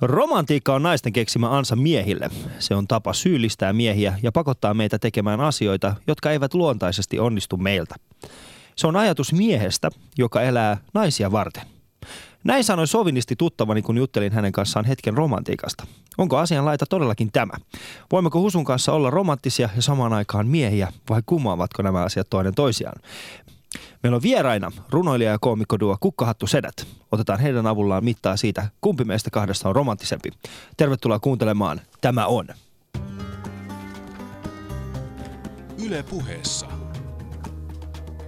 Romantiikka on naisten keksimä ansa miehille. Se on tapa syyllistää miehiä ja pakottaa meitä tekemään asioita, jotka eivät luontaisesti onnistu meiltä. Se on ajatus miehestä, joka elää naisia varten. Näin sanoi sovinisti tuttavani, kun juttelin hänen kanssaan hetken romantiikasta. Onko asian laita todellakin tämä? Voimmeko Husun kanssa olla romanttisia ja samaan aikaan miehiä vai kumoavatko nämä asiat toinen toisiaan? Meillä on vieraina runoilija ja koomikkoduo Kukkahattu Sedät. Otetaan heidän avullaan mittaa siitä, kumpi meistä kahdesta on romanttisempi. Tervetuloa kuuntelemaan Tämä on. Yle puheessa.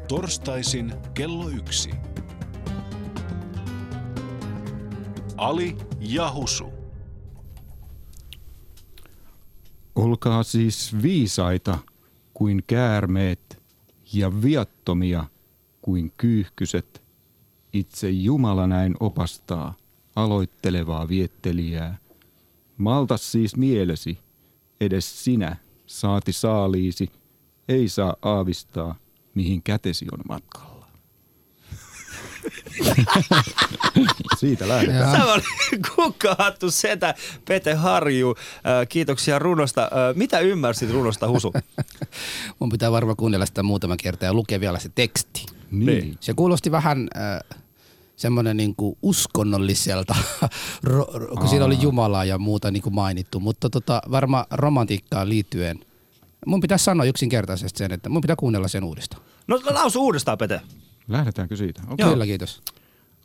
Torstaisin kello yksi. Ali ja Husu. Olkaa siis viisaita kuin käärmeet ja viattomia kuin kyyhkyset. Itse Jumala näin opastaa aloittelevaa viettelijää. Malta siis mielesi, edes sinä, saati saaliisi, ei saa aavistaa, mihin kätesi on matkalla. Siitä lähdetään. Tämä oli Kukkahattu Setä, Pete Harju. Äh, Kiitoksia runosta. Äh, Mitä ymmärsit runosta, Husu? Mun pitää varmaan kuunnella sitä muutama kerta ja lukea vielä se teksti. Niin. Se kuulosti vähän äh, semmoinen niinku uskonnolliselta, ro, ro, kun siinä oli Jumalaa ja muuta niinku mainittu, mutta tota, varmaan romantiikkaan liittyen. Mun pitää sanoa yksinkertaisesti sen, että mun pitää kuunnella sen uudestaan. No lausu uudestaan, Pete. Lähdetäänkö siitä? Okay. Joo. Kyllä, kiitos.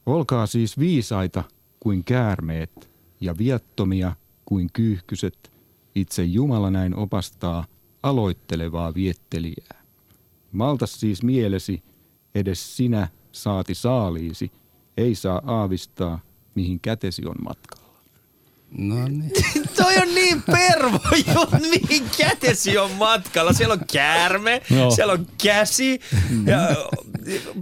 Olkaa siis viisaita kuin käärmeet ja viattomia kuin kyyhkyset. Itse Jumala näin opastaa aloittelevaa viettelijää. Malta siis mielesi, edes sinä saati saaliisi, ei saa aavistaa, mihin kätesi on matkalla. No niin. Toi on niin pervo, jo, mihin kätesi on matkalla. Siellä on käärme, Joo. siellä on käsi ja,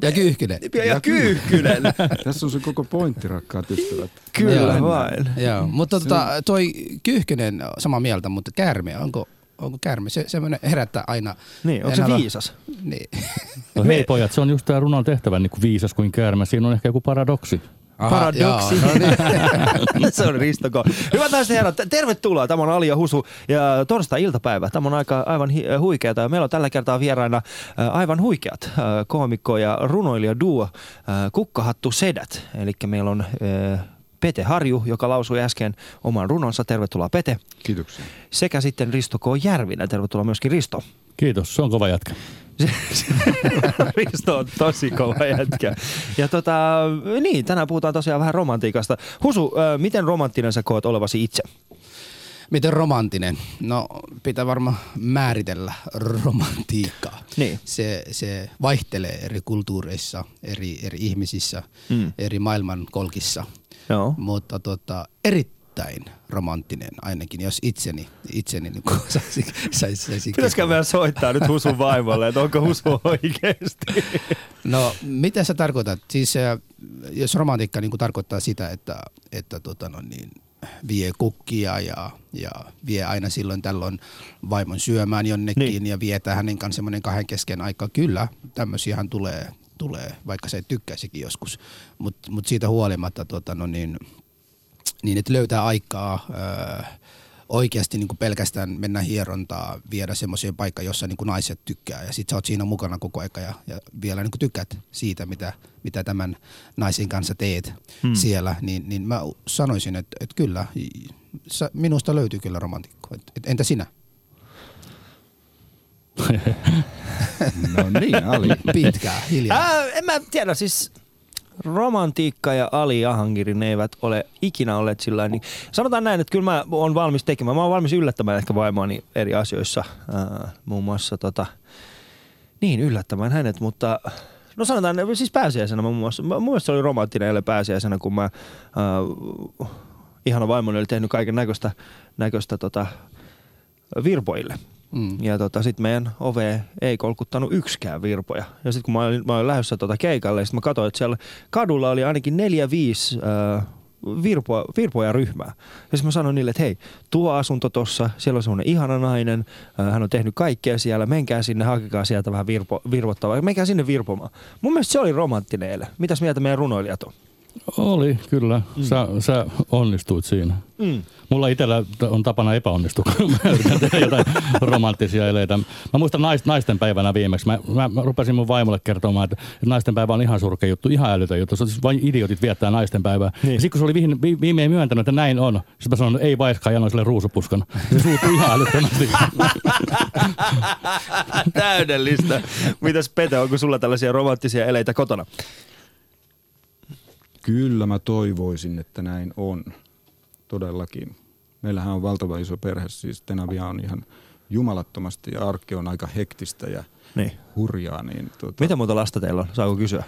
Ja kyyhkynen. ja, ja kyyhkynen. Tässä on se koko pointti, rakkaat ystävät. Kyllä Joo. vain. Joo, mutta tota, toi kyyhkynen samaa mieltä, mutta käärme, onko, onko käärme? Se semmoinen herättää aina. Niin, onko En se halua- viisas? Niin. No hei pojat, se on just tämä runon tehtävä, niin kuin viisas kuin käärme. Siinä on ehkä joku paradoksi. Aha, Paradoksi. joo, no niin. se on Ristoko. Hyvät naiset ja herrat, tervetuloa. Tämä on Ali ja Husu ja torstai-iltapäivä. Tämä on aika aivan hi- huikeata. Meillä on tällä kertaa vieraina äh, aivan huikeat äh, koomikko ja runoilija duo äh, Kukkahattu Sedät. Eli meillä on äh, Pete Harju, joka lausui äsken oman runonsa. Tervetuloa Pete. Kiitoksia. Sekä sitten Risto K. Järvinen. Tervetuloa myöskin Risto. Kiitos, se on kova jätkä. Risto on tosi kova jätkä. Ja tota, niin, tänään puhutaan tosiaan vähän romantiikasta. Husu, äh, miten romanttinen sä koet olevasi itse? Miten romanttinen? No pitää varmaan määritellä romantiikkaa. Niin. Se, se vaihtelee eri kulttuureissa, eri, eri ihmisissä, Mm. mm. eri maailmankolkissa. Joo. Mutta tota, erittäin romanttinen ainakin, jos itseni, itseni niin saisi, saisi, saisi Pitäisikö meidän soittaa nyt Husun vaimolle, että onko Husu oikeasti? No, mitä sä tarkoitat? Siis äh, jos romantiikka niin tarkoittaa sitä, että, että tota, no niin, vie kukkia ja, ja vie aina silloin tällöin vaimon syömään jonnekin Niin. niin. ja vietää hänen kanssa semmoinen kahden kesken aika. Kyllä, tämmöisiähän tulee, tulee, vaikka se ei tykkäisikin joskus. Mutta mut siitä huolimatta tota, no niin, niin, että löytää aikaa öö, oikeasti niin kuin pelkästään mennä hierontaa, viedä semmoiseen paikkaan, jossa niin kuin naiset tykkää ja sit sä oot siinä mukana koko aika ja, ja vielä niin kuin tykkäät siitä, mitä, mitä tämän naisen kanssa teet Hmm. siellä, niin, niin mä sanoisin, että, että kyllä, minusta löytyy kyllä romantikko. Entä sinä? No niin, Ali. Pitkää, hiljaa. Ää, en mä tiedä, siis romantiikka ja Ali Jahangiri, ne eivät ole ikinä olleet sillä niin sanotaan näin, että kyllä mä oon valmis tekemään, mä oon valmis yllättämään ehkä vaimoani eri asioissa, ää, muun muassa tota, niin yllättämään hänet, mutta no sanotaan, siis pääsiäisenä muun muassa, mun mielestä se oli romanttinen eilen pääsiäisenä, kun mä ää, ihana vaimoni oli tehnyt kaiken näköistä, näköistä tota, virpoille. Mm. Ja tota, sitten meidän ove ei kolkuttanut yksikään virpoja. Ja sitten kun mä olin, mä olin lähdössä tota keikalle, sitten mä katsoin, että siellä kadulla oli ainakin neljä, viisi äh, virpoa, virpoja ryhmää. Ja sitten mä sanoin niille, että hei, tuo asunto tossa, siellä on semmoinen ihana nainen, äh, hän on tehnyt kaikkea siellä, menkää sinne, hakekaa sieltä vähän virpo, virvottavaa, menkää sinne virpomaan. Mun mielestä se oli romanttinen. Mitäs mieltä meidän runoilijat on? Oli, kyllä. Sä, sä onnistuit siinä. Mm. Mulla itsellä on tapana epäonnistua, kun mä yritän tehdä jotain romanttisia eleitä. Mä muistan nais, naisten päivänä viimeksi. Mä, mä, mä rupesin mun vaimolle kertomaan, että, naisten päivä on ihan surkea juttu, ihan älytön juttu. Se on siis vain idiotit viettää naisten päivää. Niin. Sitten kun se oli viime, vi, viimein myöntänyt, että näin on, sitten mä sanoin, että ei vaiskaan, ja sille ruusupuskan. Se suuttui ihan älyttömästi. Täydellistä. Mitäs Pete, onko sulla tällaisia romanttisia eleitä kotona? Kyllä mä toivoisin, että näin on. Todellakin. Meillähän on valtava iso perhe, siis Tenavia on ihan jumalattomasti ja arki on aika hektistä ja Niin. hurjaa. Niin tota, Mitä muuta lasta teillä on? Saako kysyä?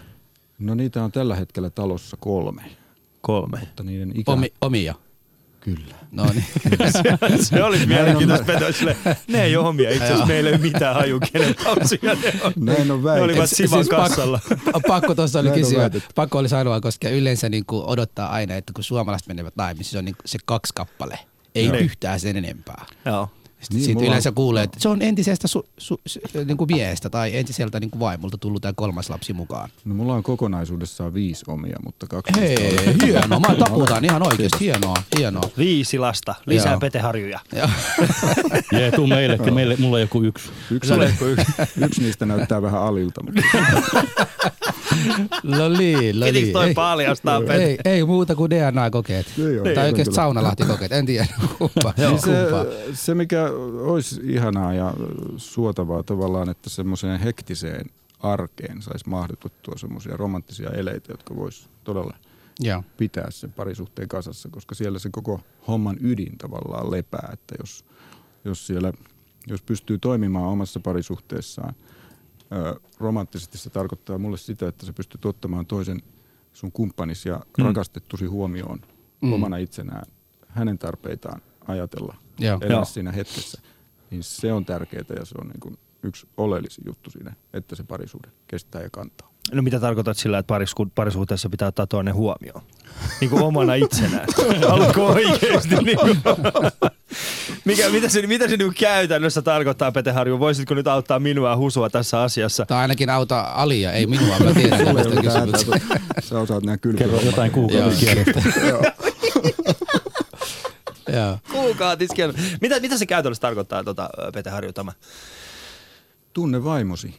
No niitä on tällä hetkellä talossa kolme, Kolme. mutta niiden ikä... Omi, omia. Kyllä. No niin. Se olisi mielenkiintoista olisi silleen, ne ei ole omia. Itse asiassa meillä ei ole mitään haju, kenen lapsia ne on. Näin on Ne väitetty. olivat Siis Sivan pakko- kassalla. pakko tuossa oli kysyä, pakko oli sanoa, koska yleensä niin kuin odottaa aina, että kun suomalaiset menevät naimisiin, se on niin se kaksi kappale. Ei Joo. yhtään sen enempää. Joo. Sitten Niin, niin, mulla yleensä on- kuulee, että se on entisestä su, su, su, niin kuin miehestä tai entiseltä niin kuin vaimolta tullut tämä kolmas lapsi mukaan. No mulla on kokonaisuudessaan viisi omia, mutta kaksi Hei, on- hienoa. Mä taputan ihan oikeasti. Hienoa, hienoa. Viisi lasta. Lisää Joo. Peteharjuja. Ja, Jee, tuu meillekin. Meille, mulla on joku yksi. Yksi, yksi niistä näyttää vähän alilta, mutta no niin, no Pitikö niin. toi Ei- paljastaa Pete? Ei, ei muuta kuin DNA-kokeet. Ei oo. Tai Ei, oikeasti kyllä. saunalahti-kokeet. En tiedä kumpa. Niin se, kumpaa. se, mikä olisi ihanaa ja suotavaa tavallaan, että semmoiseen hektiseen arkeen saisi mahdotettua semmoisia romanttisia eleitä, jotka vois todella Joo. pitää sen parisuhteen kasassa, koska siellä se koko homman ydin tavallaan lepää, että jos, jos siellä, jos pystyy toimimaan omassa parisuhteessaan ö, romanttisesti, se tarkoittaa mulle sitä, että sä pystyt ottamaan toisen sun kumppanis ja Mm. rakastettusi huomioon Mm. omana itsenään, hänen tarpeitaan ajatella, Joo. elää Joo. siinä hetkessä, niin se on tärkeää ja se on niin kuin yksi oleellisin juttu siinä, että se parisuhde kestää ja kantaa. No mitä tarkoitat sillä, että parisku- parisuhteessa pitää ottaa toinen huomioon? Niin kuin omana itsenään. Haluatko oikeasti? Niin kuin, mikä, mitä se, mitä se niin kuin käytännössä tarkoittaa, Pete Harju? Voisitko nyt auttaa minua ja Husua tässä asiassa? Tai ainakin auta Alia, ei minua, mä tiedän kysymyksiä. hätää, Sä osaat nämä Kerro kylpyhommat. jotain kuukautiskielestä. Joo. Kuukautiskiel. Mitä, mitä se käytännössä tarkoittaa, tota, Pete Harju, tämä? Tunne vaimosi.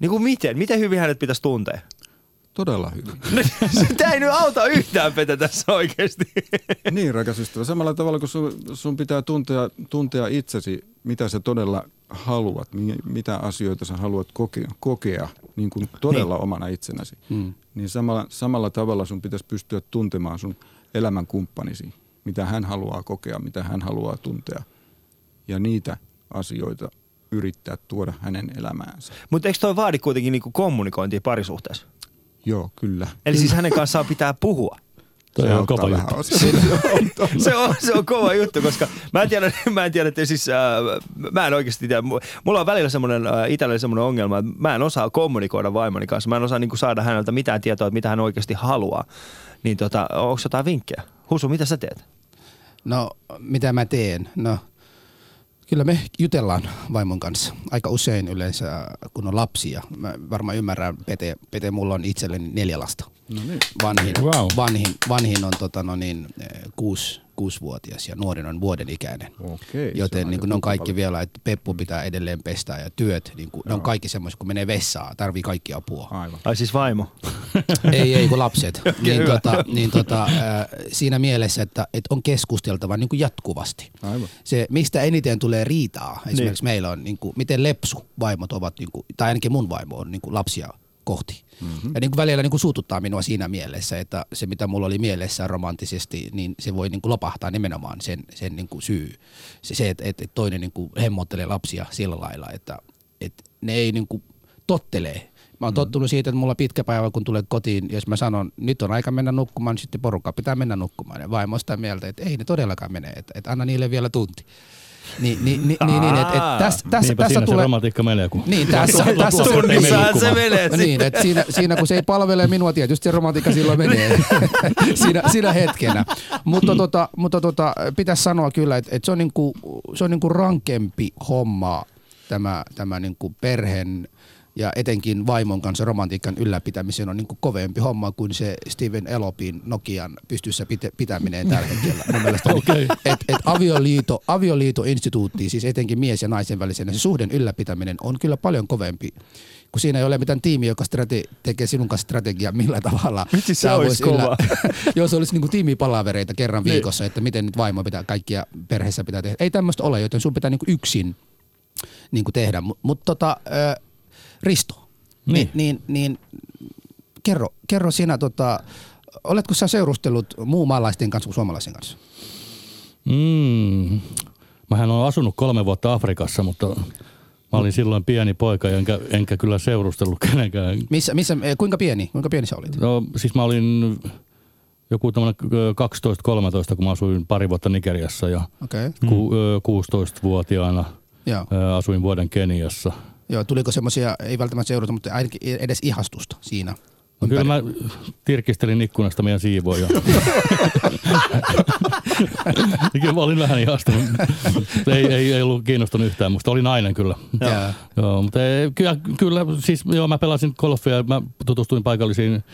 Niin kuin miten? Miten hyvin hänet pitäisi tuntea? Todella hyvin. Tämä ei nyt auta yhtään Pete tässä oikeasti. niin, rakas ystävä. Samalla tavalla kuin sun, sun pitää tuntea, tuntea itsesi, mitä sä todella haluat, mi- mitä asioita sä haluat kokea, kokea niin kuin todella niin. omana itsenäsi. Mm. Niin samalla, samalla tavalla sun pitäisi pystyä tuntemaan sun elämän kumppanisi, mitä hän haluaa kokea, mitä hän haluaa tuntea. Ja niitä asioita yrittää tuoda hänen elämäänsä. Mutta eikö toi vaadi kuitenkin niinku kommunikointia parisuhteessa? Joo, kyllä. Eli siis hänen kanssaan pitää puhua. Toi Se on kova juttu. se, on, se on kova juttu, koska mä en tiedä, mä en tiedä että siis, äh, mä en oikeasti tiedä. Mu- Mulla on välillä semmoinen, äh, itsellä semmoinen ongelma, että mä en osaa kommunikoida vaimoni kanssa. Mä en osaa niin saada häneltä mitään tietoa, että mitä hän oikeasti haluaa. Niin tota, onko jotain vinkkejä? Husu, mitä sä teet? No, mitä mä teen? No, kyllä me jutellaan vaimon kanssa. Aika usein yleensä, kun on lapsia. Mä varmaan ymmärrän, Pete, Pete mulla on itselleni neljä lasta. No niin. Vanhin, Wow. vanhin, vanhin on tota, no niin, eh, kuusi, kuusivuotias ja nuorin on vuoden ikäinen. Okei, Joten niin ne on kaikki paljon. vielä, että peppu pitää edelleen pestä ja työt, niin kuin, ne on kaikki semmoiset, kun menee vessaan, tarvii kaikki apua. Aivan. Ai siis vaimo. ei, ei kun lapset. niin, hyvä. tota, niin tota, äh, siinä mielessä, että, että on keskusteltava niin kuin jatkuvasti. Aivan. Se, mistä eniten tulee riitaa, esimerkiksi niin. meillä on, niin kuin, miten lepsu vaimot ovat, niin kuin, tai ainakin mun vaimo on niin kuin lapsia kohti. Mm-hmm. Ja niin kuin välillä niin kuin suututtaa minua siinä mielessä, että se mitä mulla oli mielessä romanttisesti, niin se voi niin kuin lopahtaa nimenomaan sen, sen niin kuin syy. Se, se että, että toinen niin kuin hemmottelee lapsia sillä lailla, että, että ne ei niin kuin tottelee. Mä oon tottunut siitä, että mulla pitkä päivä, kun tulee kotiin, jos mä sanon, nyt on aika mennä nukkumaan, niin sitten porukka pitää mennä nukkumaan. Ja vaimo sitä mieltä, että ei ne todellakaan mene, että, että anna niille vielä tunti. Niin, niin, niin, niin, niin että, että tässä, tässä, Niinpä tässä siinä se tulee... romantiikka menee, kun Niin, tässä, tässä Tunnissahan se menee. Niin, että siinä, siinä, kun se ei palvele minua, tietysti se romantiikka silloin menee siinä, siinä hetkenä. Mutta, tota, mutta tota, pitäisi sanoa kyllä, että, että se on, niinku, se on niinku rankempi homma tämä, tämä niinku perheen ja etenkin vaimon kanssa romantiikan ylläpitämisen on niin kuin kovempi homma kuin se Steven Elopin Nokian pystyssä pitä- pitäminen tällä hetkellä. Mun mielestä Okei. et, et avioliito, avioliitoinstituutti, siis etenkin mies ja naisen välisenä, se suhden ylläpitäminen on kyllä paljon kovempi. Kun siinä ei ole mitään tiimi, joka strate- tekee sinun kanssa strategiaa millä tavalla. Vitsi, se olisi kova. Jos olisi niinku tiimipalavereita kerran Niin. viikossa, että miten nyt vaimo pitää kaikkia perheessä pitää tehdä. Ei tämmöistä ole, joten sun pitää niinku yksin niinku tehdä. Mutta mut tota, Risto, niin, Niin. niin, niin kerro, kerro sinä, tota, oletko sä seurustellut muun maalaisten kanssa kuin suomalaisen kanssa? Mm. Mähän olen asunut kolme vuotta Afrikassa, mutta mä olin silloin pieni poika, enkä, enkä kyllä seurustellut kenenkään. Missä, missä, eh, kuinka pieni, kuinka pieni sä olit? No, siis mä olin joku tämmöinen 12-13, kun mä asuin pari vuotta Nigeriassa ja okay. ku, ö, 16-vuotiaana joo. ö, asuin vuoden Keniassa. Joo. Tuliko semmoisia, ei välttämättä seurata, mutta ainakin edes ihastusta siinä? No, kyllä mä tirkistelin ikkunasta meidän siivoja. kyllä mä olin vähän ihastunut. ei, ei, ei ollut kiinnostunut yhtään musta. Oli nainen kyllä. Joo. Joo, mutta ei, kyllä, kyllä, siis joo, mä pelasin golfia, mä tutustuin paikallisiin,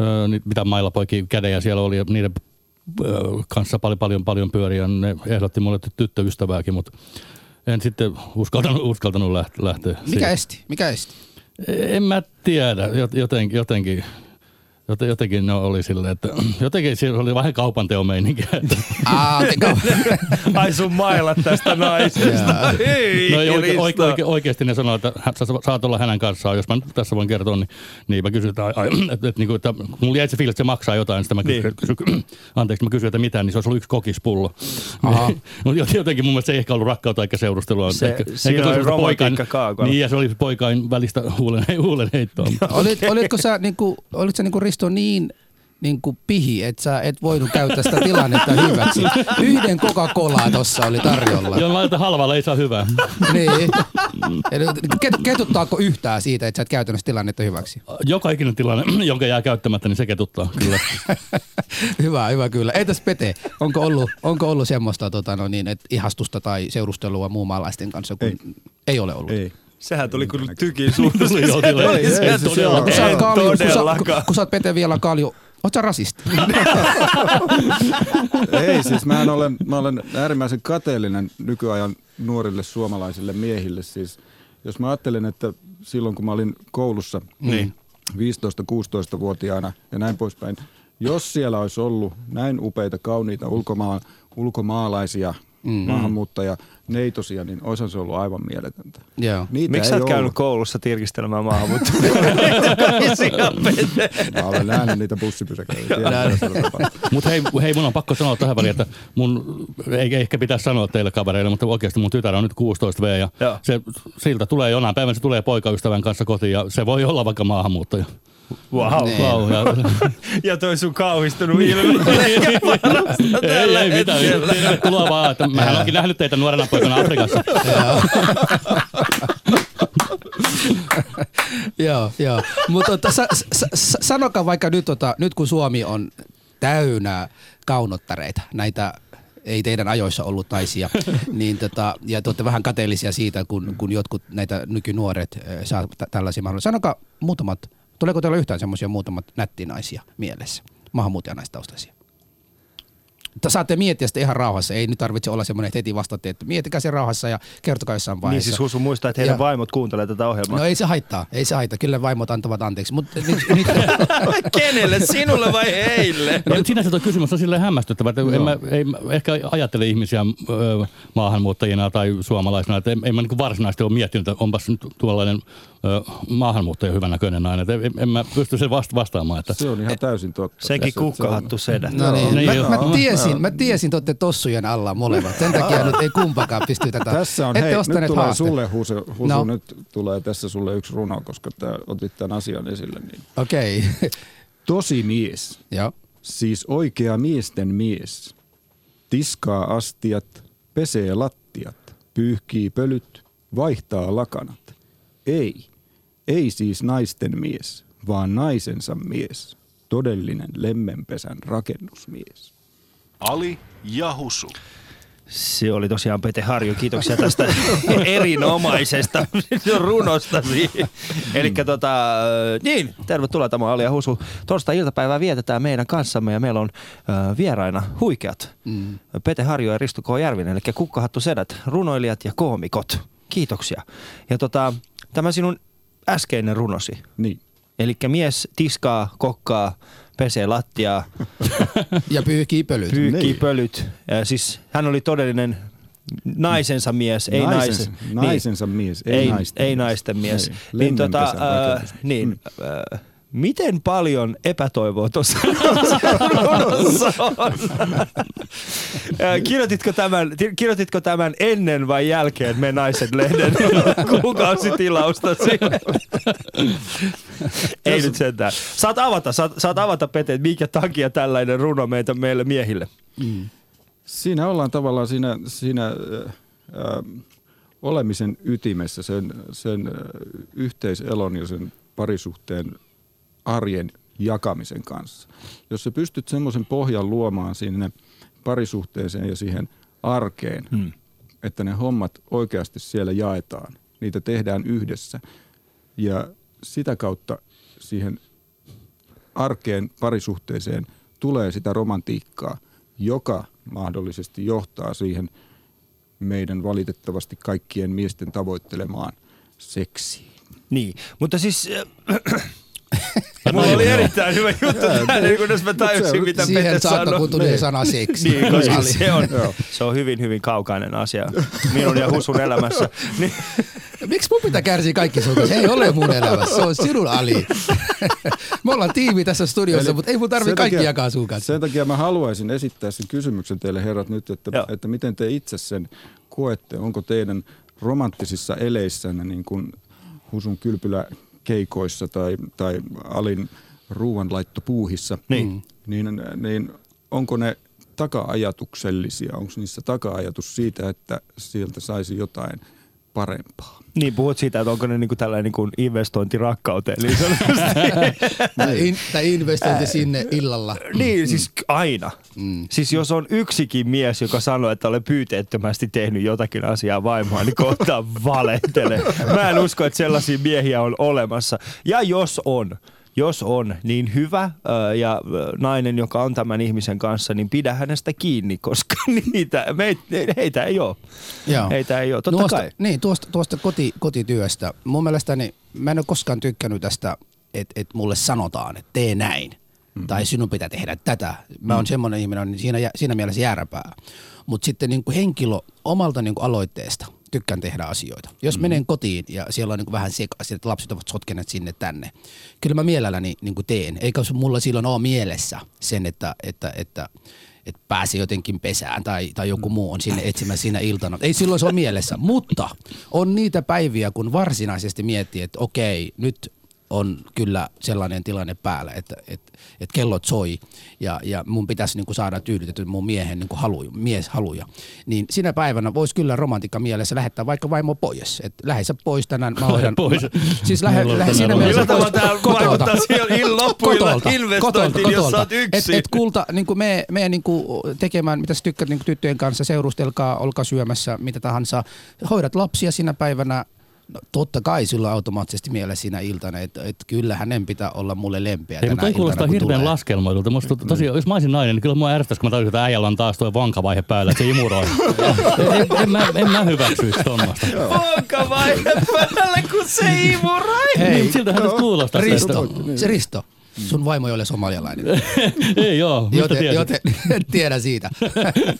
ö, niitä- mitä mailla poikin kädejä siellä oli, ja niiden ö, kanssa paljon, paljon, paljon pyöriä. Ne ehdotti mulle ty- tyttöystävääkin, mutta en sitten uskaltanut, uskaltanut läht- lähteä. Mikä esti? Mikä esti? En mä tiedä, Jot- jotenkin, jotenkin, joten- jotenkin ne oli silleen, että jotenkin siellä oli vähän kaupanteon meininkiä. että- Aa, Ai sun mailat tästä naisesta. No ei, oike, oike, oike, oikeasti ne sanoi, että sä saat olla hänen kanssaan. Jos mä nyt tässä voin kertoa, niin, niin mä kysyin, että, ai, että, että, että, että mulla jäi se fiilis, että se maksaa jotain. Sitten mä kysyin, Niin. anteeksi, mä kysyin, että mitä, niin se olisi ollut yksi kokispullo. Mutta jotenkin mun mielestä se ei ehkä ollut rakkautta eikä seurustelua. Se- ehkä, siinä se oli romantiikka kaukana. Niin, ja se oli poikain välistä huulen, huulen heittoa. Olit, olitko sä, niinku, olitko sä niinku Risto niin niinku pihi, että sä et voinut käyttää sitä tilannetta hyväksi. Yhden Coca-Colaa tossa oli tarjolla. Joo, mä ajattelin, halvalla ei saa hyvää. Niin. Eli Ketuttaako yhtään siitä, että sä et käytännössä tilannetta hyväksi? Joka ikinen tilanne, jonka jää käyttämättä, niin se ketuttaa kyllä. hyvä, hyvä kyllä. Entäs Pete, onko ollut, onko ollut semmoista tota, no niin, että ihastusta tai seurustelua muunmaalaisten kanssa? Kun ei. ei ole ollut. Ei. Sehän tuli kyllä tykin. Tuli jo, tuli. On- Kun sä oot todellakaan. kun sä Pete vielä kalju, oot sä rasisti? Ei, siis mä olen, mä olen äärimmäisen kateellinen nykyajan nuorille suomalaisille miehille. Siis, jos mä ajattelen, että silloin kun mä olin koulussa Niin. 15-16-vuotiaana ja näin poispäin, jos siellä olisi ollut näin upeita, kauniita ulkomaa, ulkomaalaisia mm. maahanmuuttaja neitosia, niin olisihan se ollut aivan mieletöntä. Joo. Niitä Miksi sä oot käynyt ollut. koulussa tirkistelemään maahanmuuttoa? Mä olen nähnyt niitä bussipysäköitä. Mutta hei, hei, mun on pakko sanoa tähän väliin, että mun, ei ehkä pitäisi sanoa teille kavereille, mutta oikeasti mun tytär on nyt 16V ja Joo. se, siltä tulee jonain päivänä, se tulee poikaystävän kanssa kotiin ja se voi olla vaikka maahanmuuttaja. Wow. Niin. Wow, ja, Ja toi sun kauhistunut ilme. ei, ei mitään. Tervetuloa vaan, että mähän onkin nähnyt teitä nuorena poikana Afrikassa. joo, joo. Mutta tota, sa, sa, sa, sanokaa vaikka nyt, tota, nyt kun Suomi on täynnä kaunottareita, näitä ei teidän ajoissa ollut naisia, niin tota, ja te olette vähän kateellisia siitä, kun, kun jotkut näitä nykynuoret äh, saa tä- tällaisia mahdollisuuksia. Sanokaa muutamat, tuleeko teillä yhtään semmoisia muutamat nättinaisia mielessä, maahanmuuttajanaistaustaisia? Mutta saatte miettiä sitä ihan rauhassa. Ei nyt tarvitse olla semmoinen, että heti vastaatte, että miettikää se rauhassa ja kertokaa jossain Niin vaiheessa. siis Husu muistaa, että heidän Ja- vaimot kuuntelee tätä ohjelmaa. No ei se haittaa, ei se haittaa. Kyllä vaimot antavat anteeksi. Nyt, nyt, Kenelle? Sinulle vai heille? No, mutta sinänsä tuo kysymys on silleen hämmästyttävä, että en mä, ei, mä ehkä ajattele ihmisiä maahanmuuttajina tai suomalaisina, että en, en mä niin varsinaisesti ole miettinyt, että onpas nyt tuollainen maahanmuuttaja hyvännäköinen nainen, että en, en mä pysty sen vasta- vastaamaan. Että, Se on ihan täysin totta. Senkin Se- se on- kukkahattu sedä. no niin. Niin mä, mä, tiesin, mä tiesin, että olette tossujen alla molemmat. Sen takia nyt ei kumpakaan pysty tätä. Tässä on, Ette hei, nyt tulee haaste. sulle, Husu, Husu No. nyt tulee tässä sulle yksi runo, koska tää, otit tämän asian esille. Niin. Okei. Tosi mies, Joo. siis oikea miesten mies, tiskaa astiat, pesee lattiat, pyyhkii pölyt, vaihtaa lakanat. Ei, ei siis naisten mies, vaan naisensa mies, todellinen lemmenpesän rakennusmies. Ali ja Husu. Se oli tosiaan Pete Harju. Kiitoksia tästä erinomaisesta runostasi. Eli tota, niin, tervetuloa tämä on Alia Husu. Torstai-iltapäivää vietetään meidän kanssamme ja meillä on äh, vieraina huikeat mm. Pete Harju ja Risto K. Järvinen, eli Kukkahattu Sedät, runoilijat ja koomikot. Kiitoksia. Ja tota, tämä sinun äskeinen runosi. Niin. Eli mies tiskaa, kokkaa, pesee lattiaa, Ja pyyhkii pölyt. pyykkii Niin. pölyt. Ja siis hän oli todellinen naisensa mies, ei Naisen- naisen, naisensa mies, ei ei, naisten ei mies. naisten mies. Ei, Niin, tota, äh, niin äh, miten paljon epätoivoa tuossa runossa on? Äh, kirjoititko, tämän, ti- kirjoititko tämän ennen vai jälkeen Me Naiset lehden kuukausitilausta? Ei nyt sentään. Saat avata, saat, saat avata Pete, että minkä takia tällainen runo meitä meille miehille. Siinä ollaan tavallaan siinä, siinä äh, äh, olemisen ytimessä, sen, sen äh, yhteiselon ja sen parisuhteen arjen jakamisen kanssa. Jos sä pystyt semmoisen pohjan luomaan sinne parisuhteeseen ja siihen arkeen, hmm. että ne hommat oikeasti siellä jaetaan, niitä tehdään yhdessä ja sitä kautta siihen arkeen, parisuhteeseen tulee sitä romantiikkaa, joka mahdollisesti johtaa siihen meidän valitettavasti kaikkien miesten tavoittelemaan seksiin. Niin, mutta siis... Äh, mulla oli erittäin hyvä juttu tähän, kunnes mä tajusin, mitä Pete Siihen saakka, sanoi. kun tuli Niin. sana seksi. Niin, koska Ali. se on, se on hyvin, hyvin kaukainen asia minun ja Husun elämässä. Niin, Miksi mun pitää kärsiä kaikki sun kanssa? Se ei ole mun elämässä, se on sinun Ali. Me ollaan tiimi tässä studiossa, Eli mutta ei mun tarvi sen kaikki takia- jakaa sun kanssa. Sen takia mä haluaisin esittää sen kysymyksen teille herrat nyt, että, Joo. että miten te itse sen koette. Onko teidän romanttisissa eleissänne niin kuin Husun kylpyläkeikoissa tai, tai Alin ruuanlaittopuuhissa, Niin. niin, niin onko ne taka-ajatuksellisia? Onko niissä taka-ajatus siitä, että sieltä saisi jotain parempaa? niin puhut siitä, että onko ne niinku tällainen niinku investointi rakkauteen. Niin, Tai, in, tai investointi sinne illalla. niin siis aina. Siis jos on yksikin mies, joka sanoo, että olen pyyteettömästi tehnyt jotakin asiaa vaimoa, niin kohta valehtele. Mä en usko, että sellaisia miehiä on olemassa. Ja jos on, jos on, niin hyvä ja nainen, joka on tämän ihmisen kanssa, niin pidä hänestä kiinni, koska niitä, meitä, heitä ei ole. Joo. Heitä ei ole, totta tuosta, kai. Niin, tuosta, tuosta koti, kotityöstä. Mun mielestäni, mä en ole koskaan tykkännyt tästä, että et mulle sanotaan, että tee näin. Mm-hmm. Tai sinun pitää tehdä tätä. Mä oon semmoinen ihminen, niin siinä, siinä mielessä jääräpää. Mutta sitten niin kuin henkilö omalta niin kuin aloitteesta tykkään tehdä asioita. Jos mm. menen kotiin ja siellä on niin kuin vähän sekaisin, että lapset ovat sotkeneet sinne tänne. Kyllä mä mielelläni niin kuin teen. Eikä se mulla silloin ole mielessä sen, että, että, että että pääsee jotenkin pesään tai, tai joku muu on sinne etsimään siinä iltana. Ei silloin se ole mielessä, mutta on niitä päiviä, kun varsinaisesti miettii, että okei, nyt on kyllä sellainen tilanne päällä, että, että, että kellot soi ja, ja mun pitäisi niin kuin saada tyydytetty mun miehen niin kuin haluja, mies haluja. Niin sinä päivänä voisi kyllä romantiikka mielessä lähettää vaikka vaimo pois. Lähde sä pois tänään, mä hoidan. pois. Mä, siis lähde, Meillä on lähde siinä mielessä pois kotolta. jos sä oot Et, et kulta, niin kuin me, me niin kuin tekemään, mitä sä tykkäät niin kuin tyttöjen kanssa, seurustelkaa, olkaa syömässä, mitä tahansa. Hoidat lapsia sinä päivänä, No, totta kai sulla on automaattisesti mielessä siinä iltana, että, että kyllä hänen pitää olla mulle lempeä Ei, tänä mutta iltana, kuulostaa hirveän tulee. laskelmoidulta. Musta to- tosiaan, jos mä olisin nainen, niin kyllä mua ärsyttäisi, kun mä tajusin, että äijällä on taas tuo vankavaihe päällä, että se imuroi. en, en, mä, en mä hyväksyisi tuommoista. Vonka vaihe päälle, kun se imurai. Hei, niin, siltähän tästä kuulostaa. se, Risto, että- se Risto, sun vaimo ei ole somalialainen. Ei joo, joten, tiesit? joten en tiedä siitä.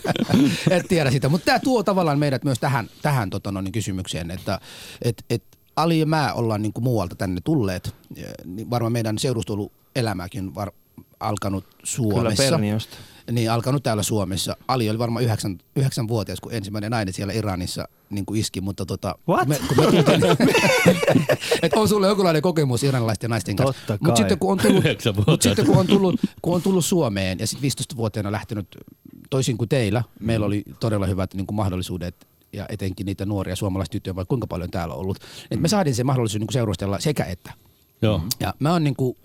en tiedä siitä. Mutta tämä tuo tavallaan meidät myös tähän, tähän tota, no, niin kysymykseen, että et, et Ali ja mä ollaan niin kuin muualta tänne tulleet. Ja, niin varmaan meidän seurusteluelämäkin on var, alkanut Suomessa. Kyllä Perniöstä. Niin, alkanut täällä Suomessa. Ali oli varmaan yhdeksän, yhdeksänvuotias, kun ensimmäinen nainen siellä Iranissa niin kuin iski, mutta tota... What? Me, kun me tultiin, että on sulle jonkunlainen kokemus iranilaisten naisten kanssa. Totta Mutta sitten kun on tullut, mut sitten kun on tullut, kun on tullut Suomeen ja sitten 15-vuotiaana lähtenyt toisin kuin teillä, meillä oli todella hyvät niin kuin mahdollisuudet ja etenkin niitä nuoria suomalaistyttöjä, vaikka kuinka paljon täällä on ollut. Et me saatiin se mahdollisuus niin kuin seurustella sekä että. Joo. Ja mä oon niin kuin,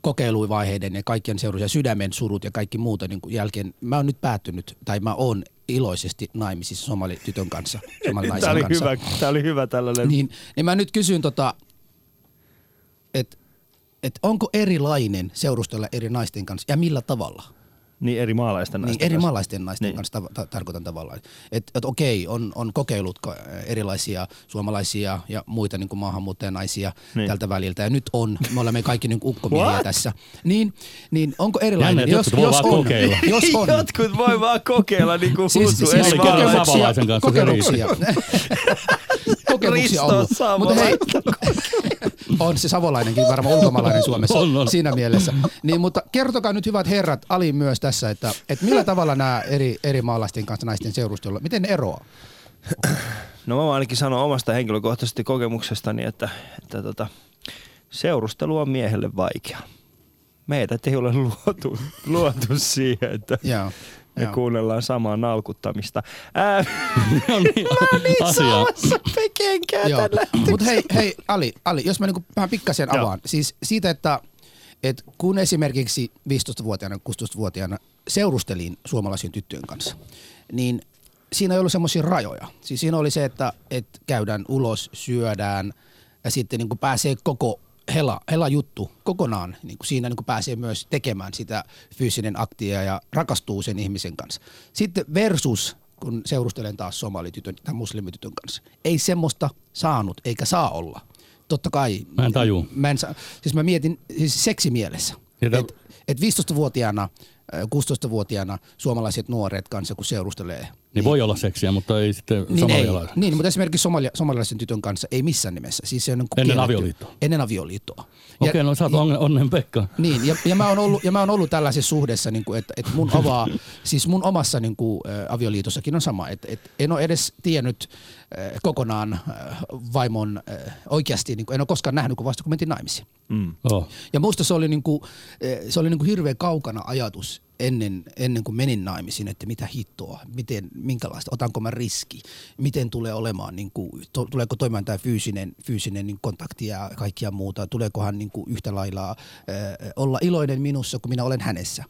kokeiluvaiheiden ja kaikkien seurus ja sydämen surut ja kaikki muuta niin kuin jälkeen. Mä oon nyt päättynyt, tai mä oon iloisesti naimisissa somalitytön kanssa, Tämä somalilaisen oli, kanssa. hyvä, tämä oli hyvä tällainen. Niin, niin mä nyt kysyn tota, että et onko erilainen seurustella eri naisten kanssa ja millä tavalla? Niin eri maalaisten Niin, naisten eri kanssa. maalaisten naisten Niin. kanssa ta- ta- tarkoitan tavallaan. Että et okei, on, on kokeillut ko- erilaisia suomalaisia ja muita niin maahanmuuttajanaisia Niin. niin. tältä väliltä. Ja nyt on, me olemme kaikki niin ukkomiehiä What? tässä. Niin, niin onko Jännä, erilainen? jotkut voi vaan on, kokeilla. jos on. Jotkut voi vaan kokeilla niin kuin Siis, siis eri kanssa, se kokemuksia. kokemuksia Risto ollut. Mutta hei, on se savolainenkin varmaan ulkomaalainen Suomessa On, on. siinä mielessä. Niin, mutta kertokaa nyt hyvät herrat, Ali myös tässä, että, että millä tavalla nämä eri, eri maalaisten kanssa naisten seurustelu, miten ne eroaa? No mä voin ainakin sanon omasta henkilökohtaisesta kokemuksestani, että, että tota, seurustelu on miehelle vaikea. Meitä ei ole luotu, luotu siihen, että Joo. Me Joo. kuunnellaan samaa nalkuttamista. Ää, No niin, pekenkään Joo. tällä. Mutta hei, hei Ali, Ali, jos mä niinku vähän pikkasen Joo. avaan. Siis siitä, että, että kun esimerkiksi 15-vuotiaana, 16-vuotiaana seurustelin suomalaisen tyttöjen kanssa, niin siinä ei ollut semmoisia rajoja. Siis siinä oli se, että, että käydään ulos, syödään ja sitten niin pääsee koko hela, hela juttu kokonaan. Niin kuin siinä niin kuin pääsee myös tekemään sitä fyysinen aktia ja rakastuu sen ihmisen kanssa. Sitten versus kun seurustelen taas somalitytön tai muslimitytön kanssa. Ei semmoista saanut eikä saa olla. Totta kai. Mä en tajuu. Mä en saa, siis mä mietin siis seksimielessä. Että et 15-vuotiaana, äh, 16-vuotiaana suomalaiset nuoret kanssa, kun seurustelee. Niin voi olla seksiä, mutta ei sitten Niin, ei, somalialaisen. niin, mutta esimerkiksi somalia, somalialaisen tytön kanssa ei missään nimessä. Siis se on niin kuin Ennen kielletty. avioliittoa. Ennen avioliittoa. Okei, no sä oot onnen, onnen Pekka. niin, ja, ja, mä oon ollut, ja mä oon ollut tällaisessa suhdessa, niin kuin, että, että mun, avaa, siis mun omassa niin kuin, ä, avioliitossakin on sama. Että, että en ole edes tiennyt äh, kokonaan äh, vaimon äh, oikeasti, niin kuin, en ole koskaan nähnyt, kun vasta kun mentiin naimisiin. Mm. Oh. Ja musta se oli, niinku, eh, se oli niinku hirveän kaukana ajatus ennen, ennen kuin menin naimisiin, että mitä hittoa, miten, minkälaista, otanko mä riski, miten tulee olemaan, niinku, to, tuleeko toimimaan tämä fyysinen, fyysinen niin kontakti ja kaikkia muuta, tuleekohan niinku yhtä lailla äh, olla iloinen minussa kuin minä olen hänessä.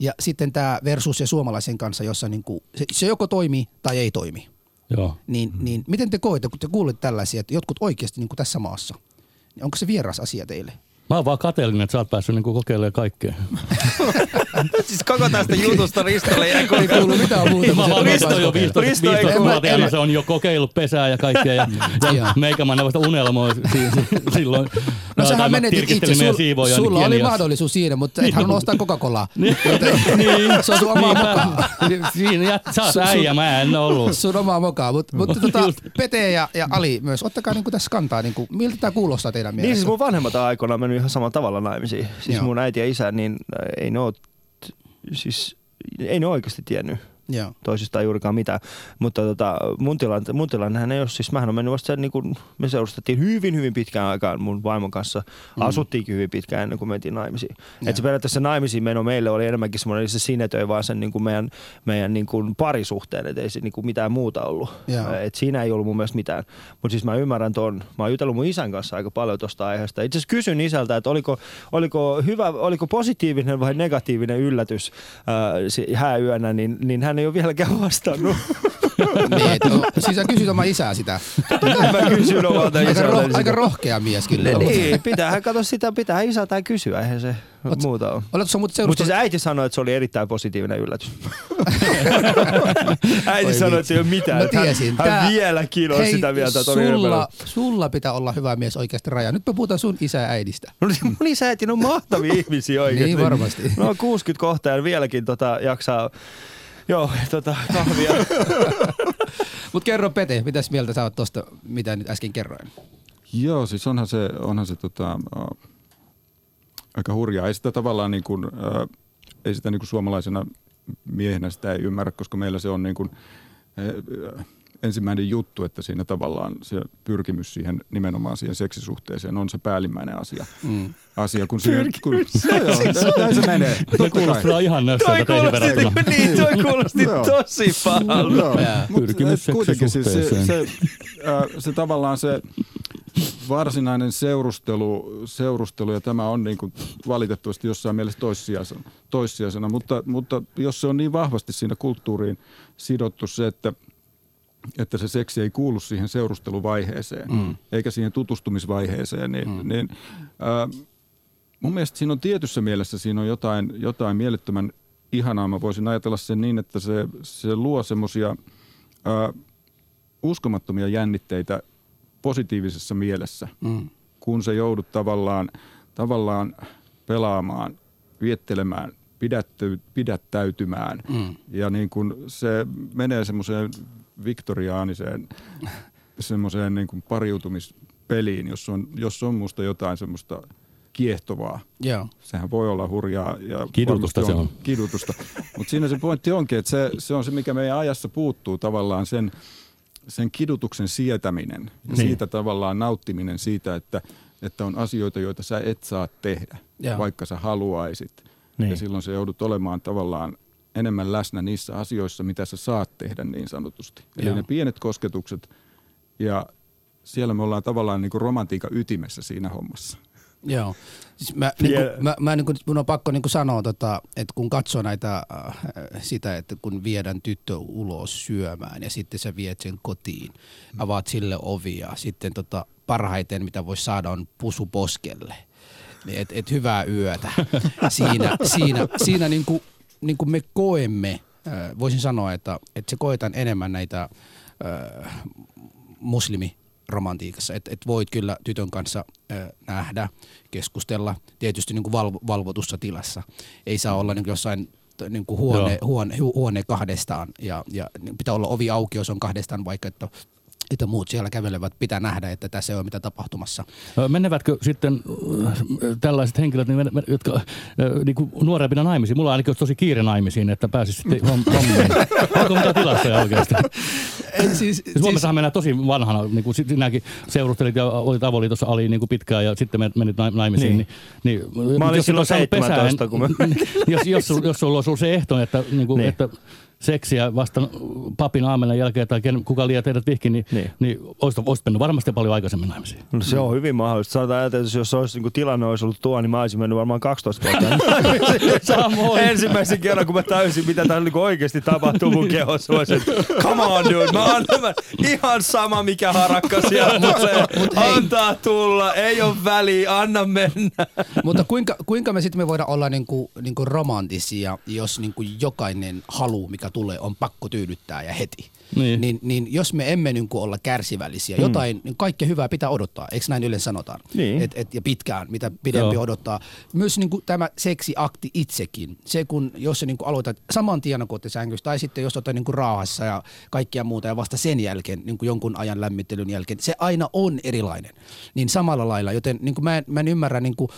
Ja sitten tämä versus ja suomalaisen kanssa, jossa niinku, se, se joko toimii tai ei toimi. Joo. Niin, mm. niin miten te koette, kun te kuulette tällaisia, että jotkut oikeasti niin kuin tässä maassa, niin onko se vieras asia teille? Mä oon vaan kateellinen, että sä oot päässyt niinku kokeilemaan kaikkea. Siis koko tästä jutusta Ristolle Ei kuulu mitään muuta. Mä vaan se Risto jo kokeilu. 15, Risto ei 15 kuule. vuotiaana En- se on jo kokeillut pesää ja kaikkea. Ja, ja meikämäinen vasta unelmoi si- si- silloin. No sähän mä menetit itse. Sul, siivoojan sulla oli Keniassa. mahdollisuus siinä, mutta et halunnut ostaa Coca-Colaa. Niin, niin. Se on sun omaa mokaa. Siinä jät, sä oot äijä, mä en ollut. Sun omaa mokaa. Mut, mutta tota. Pete ja, ja Ali myös, ottakaa niinku tässä kantaa. Niinku, miltä tämä kuulostaa teidän Niin mielestä? siis mun vanhemmat on aikoinaan mennyt ihan samalla tavalla naimisiin. Siis Joo. mun äiti ja isä, niin äh, ei ne t- siis ei ne oikeasti tiennyt Joo. toisistaan juurikaan mitään. Mutta tota, mun, tilanne, mun tilannehän ei ole, siis mähän on mennyt vasta sen, niin kuin me seurustettiin hyvin, hyvin pitkään aikaan mun vaimon kanssa. Mm. Asuttiinkin hyvin pitkään ennen kuin mentiin naimisiin. Et se periaatteessa naimisiin meno meille oli enemmänkin semmoinen, se sinetöi vaan sen niin kuin meidän, meidän niin kuin parisuhteen, että ei se niin kuin mitään muuta ollut. Joo. Et siinä ei ollut mun mielestä mitään. Mutta siis mä ymmärrän ton, mä oon jutellut mun isän kanssa aika paljon tuosta aiheesta. Itse asiassa kysyn isältä, että oliko, oliko, hyvä, oliko positiivinen vai negatiivinen yllätys si- hääyönä, niin, niin hän ei ole vieläkään vastannut. Niin, et, o, siis sä kysyt oma isää sitä. mä kysyn omalta Aika, isältä roh, aika rohkea mies kyllä. Niin, pitäähän katso sitä, pitää isältä kysyä, eihän se Oot- muuta ole. Oletko muuten Mutta seurustellut? siis äiti sanoi, että se oli erittäin positiivinen yllätys. äiti Oi sanoi, että se ei ole mitään. Mä hän- tiesin. Hän, Tää- vieläkin on Hei, sitä mieltä, että sulla, sulla pitää olla hyvä mies oikeasti raja. Nyt me puhutaan sun isä ja äidistä. No niin, mun isä äiti, ne on mahtavia ihmisiä oikeasti. Niin varmasti. No on 60 kohta ja vieläkin tota, jaksaa Joo, tota, kahvia. Mutta kerro Pete, mitäs mieltä sä oot tosta, mitä nyt äsken kerroin? Joo, siis onhan se, onhan se tota, äh, aika hurjaa. Ei sitä tavallaan niin kuin, äh, ei sitä niin kuin suomalaisena miehenä sitä ei ymmärrä, koska meillä se on niin kuin, äh, ensimmäinen juttu, että siinä tavallaan se pyrkimys siihen nimenomaan siihen seksisuhteeseen on se päällimmäinen asia. Mm. asia kun siihen, kun, joo, näin se menee. Se kuulostaa ihan toi nössöltä teihin kuulosti, verrattuna. niin, toi kuulosti tosi pahalta. Pyrkimys kuitenkin siis se, seksisuhteeseen. se, äh, se tavallaan se varsinainen seurustelu, seurustelu ja tämä on niin kuin valitettavasti jossain mielessä toissijaisena, toissijaisena mutta, mutta jos se on niin vahvasti siinä kulttuuriin sidottu se, että, että se seksi ei kuulu siihen seurusteluvaiheeseen mm. eikä siihen tutustumisvaiheeseen, niin, mm. niin äh, mun mielestä siinä on tietyssä mielessä siinä on jotain, jotain mielettömän ihanaa. Mä voisin ajatella sen niin, että se, se luo semmoisia uskomattomia jännitteitä positiivisessa mielessä, mm. kun se joudut tavallaan, tavallaan pelaamaan, viettelemään, pidätty, pidättäytymään. Mm. Ja niin kun se menee semmoiseen viktoriaaniseen semmoiseen niin kuin pariutumispeliin, jos on, jos on musta jotain semmoista kiehtovaa. Joo. Sehän voi olla hurjaa. Ja kidutusta on, se on. Kidutusta. Mutta siinä se pointti onkin, että se, se on se, mikä meidän ajassa puuttuu tavallaan sen – sen kidutuksen sietäminen ja niin. siitä tavallaan nauttiminen siitä, että, että on asioita, joita sä et saa tehdä, Joo. vaikka sä haluaisit. Niin. Ja silloin se joudut olemaan tavallaan enemmän läsnä niissä asioissa, mitä sä saat tehdä niin sanotusti. Eli Joo. ne pienet kosketukset ja siellä me ollaan tavallaan niin kuin romantiikan ytimessä siinä hommassa. Joo. Siis mä, niin kuin, mä, mä niin kuin, mun on pakko niin kuin sanoa, tota, että kun katsoo näitä äh, sitä, että kun viedään tyttö ulos syömään ja sitten sä viet sen kotiin, avaat sille ovia, sitten tota, parhaiten mitä voisi saada on pusu poskelle. Niin, et, et hyvää yötä. Siinä, siinä, siinä niin kuin, niin kuin me koemme, äh, voisin sanoa, että, että se koetaan enemmän näitä äh, muslimi romantiikassa, että et voit kyllä tytön kanssa ö, nähdä, keskustella, tietysti niin kuin valvo, valvotussa tilassa. Ei saa olla niin kuin jossain niin kuin huone, huone, huone kahdestaan ja, ja pitää olla ovi auki, jos on kahdestaan vaikka, että että muut siellä kävelevät, pitää nähdä, että tässä ei ole mitään tapahtumassa. Menevätkö sitten tällaiset henkilöt, niin jotka niin kuin nuorempina naimisiin? Mulla ainakin olisi tosi kiire naimisiin, että pääsisi sitten hommiin. Onko mitään tilastoja oikeasti? Siis, siis, Suomessahan mennään tosi vanhana, niin kuin sinäkin seurustelit ja olit avoliitossa Ali niin kuin pitkään ja sitten menit naimisiin. Niin. Niin, niin, mä olin silloin 17, kun mä... jos, jos, jos, jos sulla olisi se ehto, että, niin kuin, niin. että seksiä vasta papin aamenen jälkeen tai kuka liian teidät vihki, niin, niin. niin olisit, olisit mennyt varmasti paljon aikaisemmin naimisiin. No, se on hyvin mahdollista. Sanotaan, että jos olisi, niin tilanne olisi ollut tuo, niin mä olisin mennyt varmaan 12 vuotta. Ensimmäisen kerran, kun mä täysin, mitä täällä niin oikeasti tapahtuu mun kehossa, olisin, come on dude, mä annan ihan sama mikä harakka siellä, Mut antaa tulla, ei ole väliä, anna mennä. mutta kuinka, kuinka me sitten me voidaan olla niin kuin, niin kuin romantisia, jos niin kuin jokainen halu, mikä tulee, on pakko tyydyttää ja heti. Niin. Niin, niin jos me emme niin kuin olla kärsivällisiä, hmm. jotain, niin kaikkea hyvää pitää odottaa, eikö näin yleensä sanotaan? Niin. Et, et, ja pitkään, mitä pidempi Joo. odottaa. Myös niin kuin tämä seksiakti itsekin, se kun, jos sä niin kuin aloitat saman tien kotisängystä tai sitten jos otat niin kuin raahassa ja kaikkia muuta ja vasta sen jälkeen, niin kuin jonkun ajan lämmittelyn jälkeen, se aina on erilainen. Niin samalla lailla, joten niin kuin mä, en, mä en ymmärrä, niin kuin,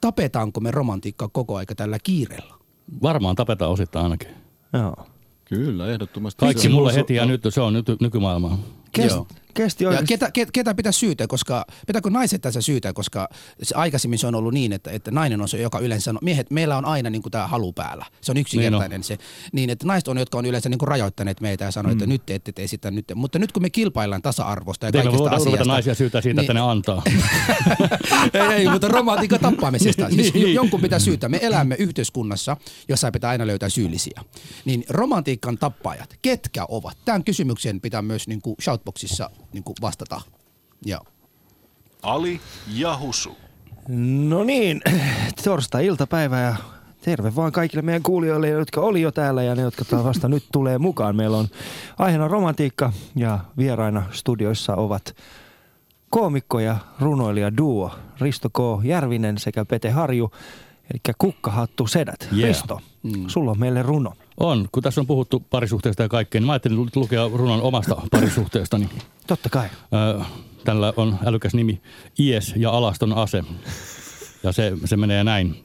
tapetaanko me romantiikkaa koko aika tällä kiireellä? Varmaan tapetaan osittain ainakin. Joo. Kyllä, ehdottomasti. Kaikki mulle heti ja nyt, se on nyt nykymaailmaa. Kest, kesti Ja ketä, ketä pitää syytä, koska, pitääkö naiset tässä syytä, koska se, aikaisemmin se on ollut niin, että, että nainen on se, joka yleensä sanoo, miehet, meillä on aina niin kuin tämä halu päällä. Se on yksinkertainen niin se. Niin, että naiset on, jotka on yleensä niin kuin rajoittaneet meitä ja sanoo, mm. että nyt te ette tee sitä nyt. Mutta nyt kun me kilpaillaan tasa-arvosta ja Teemme kaikista asiasta. naisia syytä siitä, niin, että ne antaa. ei, ei, mutta romantiikan tappamisesta. Siis niin. jonkun pitää syytä. Me elämme yhteiskunnassa, jossa pitää aina löytää syyllisiä. Niin romantiikan tappajat, ketkä ovat? Tämän kysymyksen pitää myös niin kuin shoutboxissa niin kuin vastata. Ja. Ali ja Husu. No niin, torstai-iltapäivä ja terve vaan kaikille meidän kuulijoille, jotka oli jo täällä ja ne, jotka vasta nyt tulee mukaan. Meillä on aiheena romantiikka ja vieraina studioissa ovat koomikko ja runoilija duo Risto K. Järvinen sekä Pete Harju, eli Kukkahattu Sedät. Yeah. Risto, mm. sulla on meille runo. On, kun tässä on puhuttu parisuhteesta ja kaikkea, niin mä ajattelin lukea runon omasta parisuhteestani. Totta kai. Tällä on älykäs nimi Ies ja alaston ase. Ja se, se menee näin.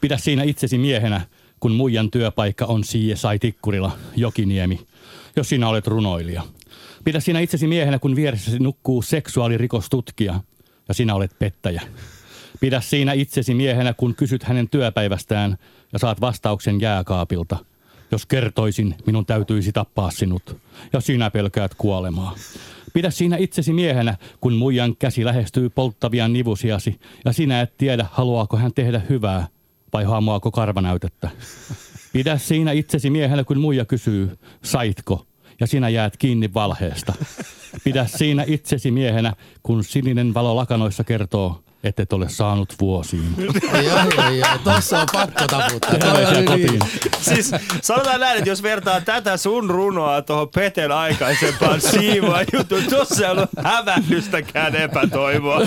Pidä siinä itsesi miehenä, kun muijan työpaikka on sai Tikkurila, Jokiniemi, jos sinä olet runoilija. Pidä siinä itsesi miehenä, kun vieressäsi nukkuu seksuaalirikostutkija ja sinä olet pettäjä. Pidä siinä itsesi miehenä, kun kysyt hänen työpäivästään ja saat vastauksen jääkaapilta. Jos kertoisin, minun täytyisi tappaa sinut ja sinä pelkäät kuolemaa. Pidä siinä itsesi miehenä, kun muijan käsi lähestyy polttavia nivusiasi, ja sinä et tiedä, haluaako hän tehdä hyvää vai haamuaako karvanäytettä. Pidä siinä itsesi miehenä, kun muija kysyy, saitko, ja sinä jäät kiinni valheesta. Pidä siinä itsesi miehenä, kun sininen valo lakanoissa kertoo, et et ole saanut vuosiin. joo, joo, joo. Tossa on pakko taputtaa. Terveisiä niin. kotiin. Siis sanotaan näin, että jos vertaa tätä sun runoa tuohon Peten aikaisempaan siimaan juttuun, tuossa ei ollut hävähdystäkään epätoivoa.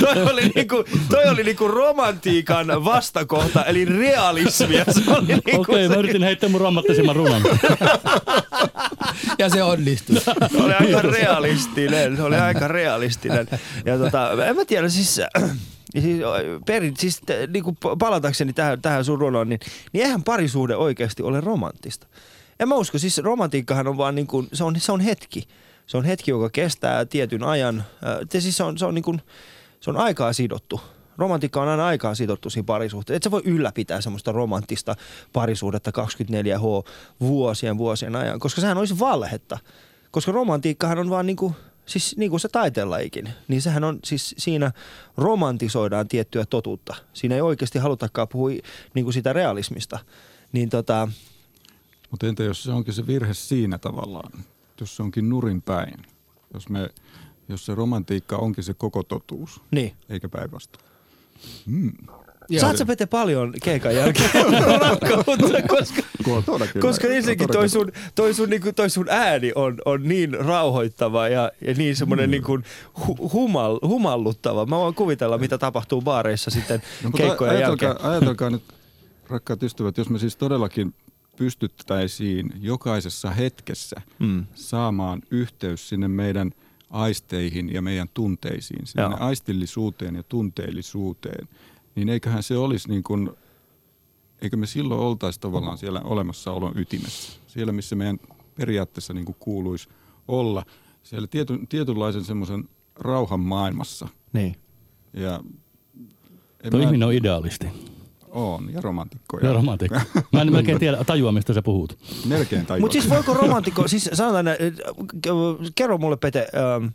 Toi oli niinku, toi oli niinku romantiikan vastakohta, eli realismia. Niinku Okei, mä se, yritin heittää mun romanttisimman runon. Ja se onnistui. se oli aika realistinen. Se oli aika realistinen. Ja tota, en mä tiedä, siis... Siis, perin, siis te- niinku palatakseni tähän, tähän sun runoon, niin, niin eihän parisuhde oikeasti ole romanttista. En mä usko, siis romantiikkahan on vaan niin kuin, se on, se on hetki. Se on hetki, joka kestää tietyn ajan. Äh, te siis se on, se on niin kuin, se on aikaa sidottu. Romantiikka on aina aikaa sidottu siinä parisuhteessa. Et sä voi ylläpitää semmoista romanttista parisuhdetta 24H vuosien vuosien ajan, koska sehän olisi valhetta. Koska romantiikkahan on vaan niinku, siis niin kuin se taiteenlajikin, niin sehän on siis siinä romantisoidaan tiettyä totuutta. Siinä ei oikeasti halutakaan puhua niin kuin sitä realismista. Niin tota, Mutta entä jos se onkin se virhe siinä tavallaan, jos se onkin nurin päin, jos, me, jos se romantiikka onkin se koko totuus, niin. eikä päinvastoin. Saat sä Pete paljon keikan jälkeen rakkautta, koska, kyllä. koska ensinnäkin toi sun, toi sun, niinku, toi sun ääni on, on niin rauhoittava ja, ja niin semmoinen Mm. niinku hu, humal, humalluttava. Mä voin kuvitella, mitä tapahtuu baareissa sitten No, keikkojen ajatelkaa, jälkeen. ajatelkaa nyt, rakkaat ystävät, jos me siis todellakin pystyttäisiin jokaisessa hetkessä Mm. saamaan yhteys sinne meidän aisteihin ja meidän tunteisiin, sinne Joo. aistillisuuteen ja tunteellisuuteen, niin eiköhän se olisi niin kuin, eikö me silloin oltaisi tavallaan siellä olemassaolon ytimessä, siellä missä meidän periaatteessa niin kuin kuuluisi olla, siellä tiety, tietynlaisen semmoisen rauhan maailmassa. Niin. Ja Tuo mä- ihminen on idealisti. On, ja romantikko. Ja romantikko. Mä en melkein tiedä, tajua, mistä sä puhut. Melkein tajua. Mutta siis voiko romantikko, siis sanotaan, äh, kerro mulle Pete, ähm,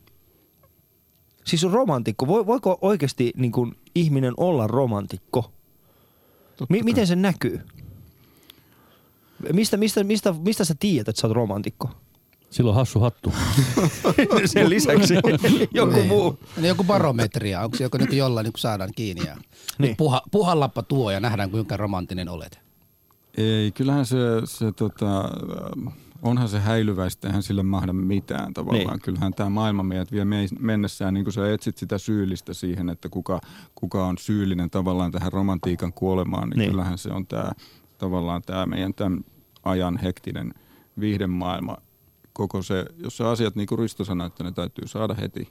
siis romantikko, vo- voiko oikeasti niin kuin, ihminen olla romantikko? Kai. miten se näkyy? Mistä, mistä, mistä, mistä sä tiedät, että sä oot romantikko? Silloin hassu hattu. Sen lisäksi joku Niin. muu. Niin joku barometria, onko se joku niin jollain niin saadaan kiinni ja Niin. puha, puhallappa tuo ja nähdään kuinka romanttinen olet. Ei, kyllähän se, se tota, onhan se häilyväistä, eihän sille mahda mitään tavallaan. Niin. Kyllähän tämä maailma meidät vie mennessään, niin kuin sä etsit sitä syyllistä siihen, että kuka, kuka on syyllinen tavallaan tähän romantiikan kuolemaan, niin, Niin. niin. kyllähän se on tämä tavallaan tämä meidän tämän ajan hektinen viihdemaailma. Koko se, jos se asiat niin kuin Risto sanoi, että ne täytyy saada heti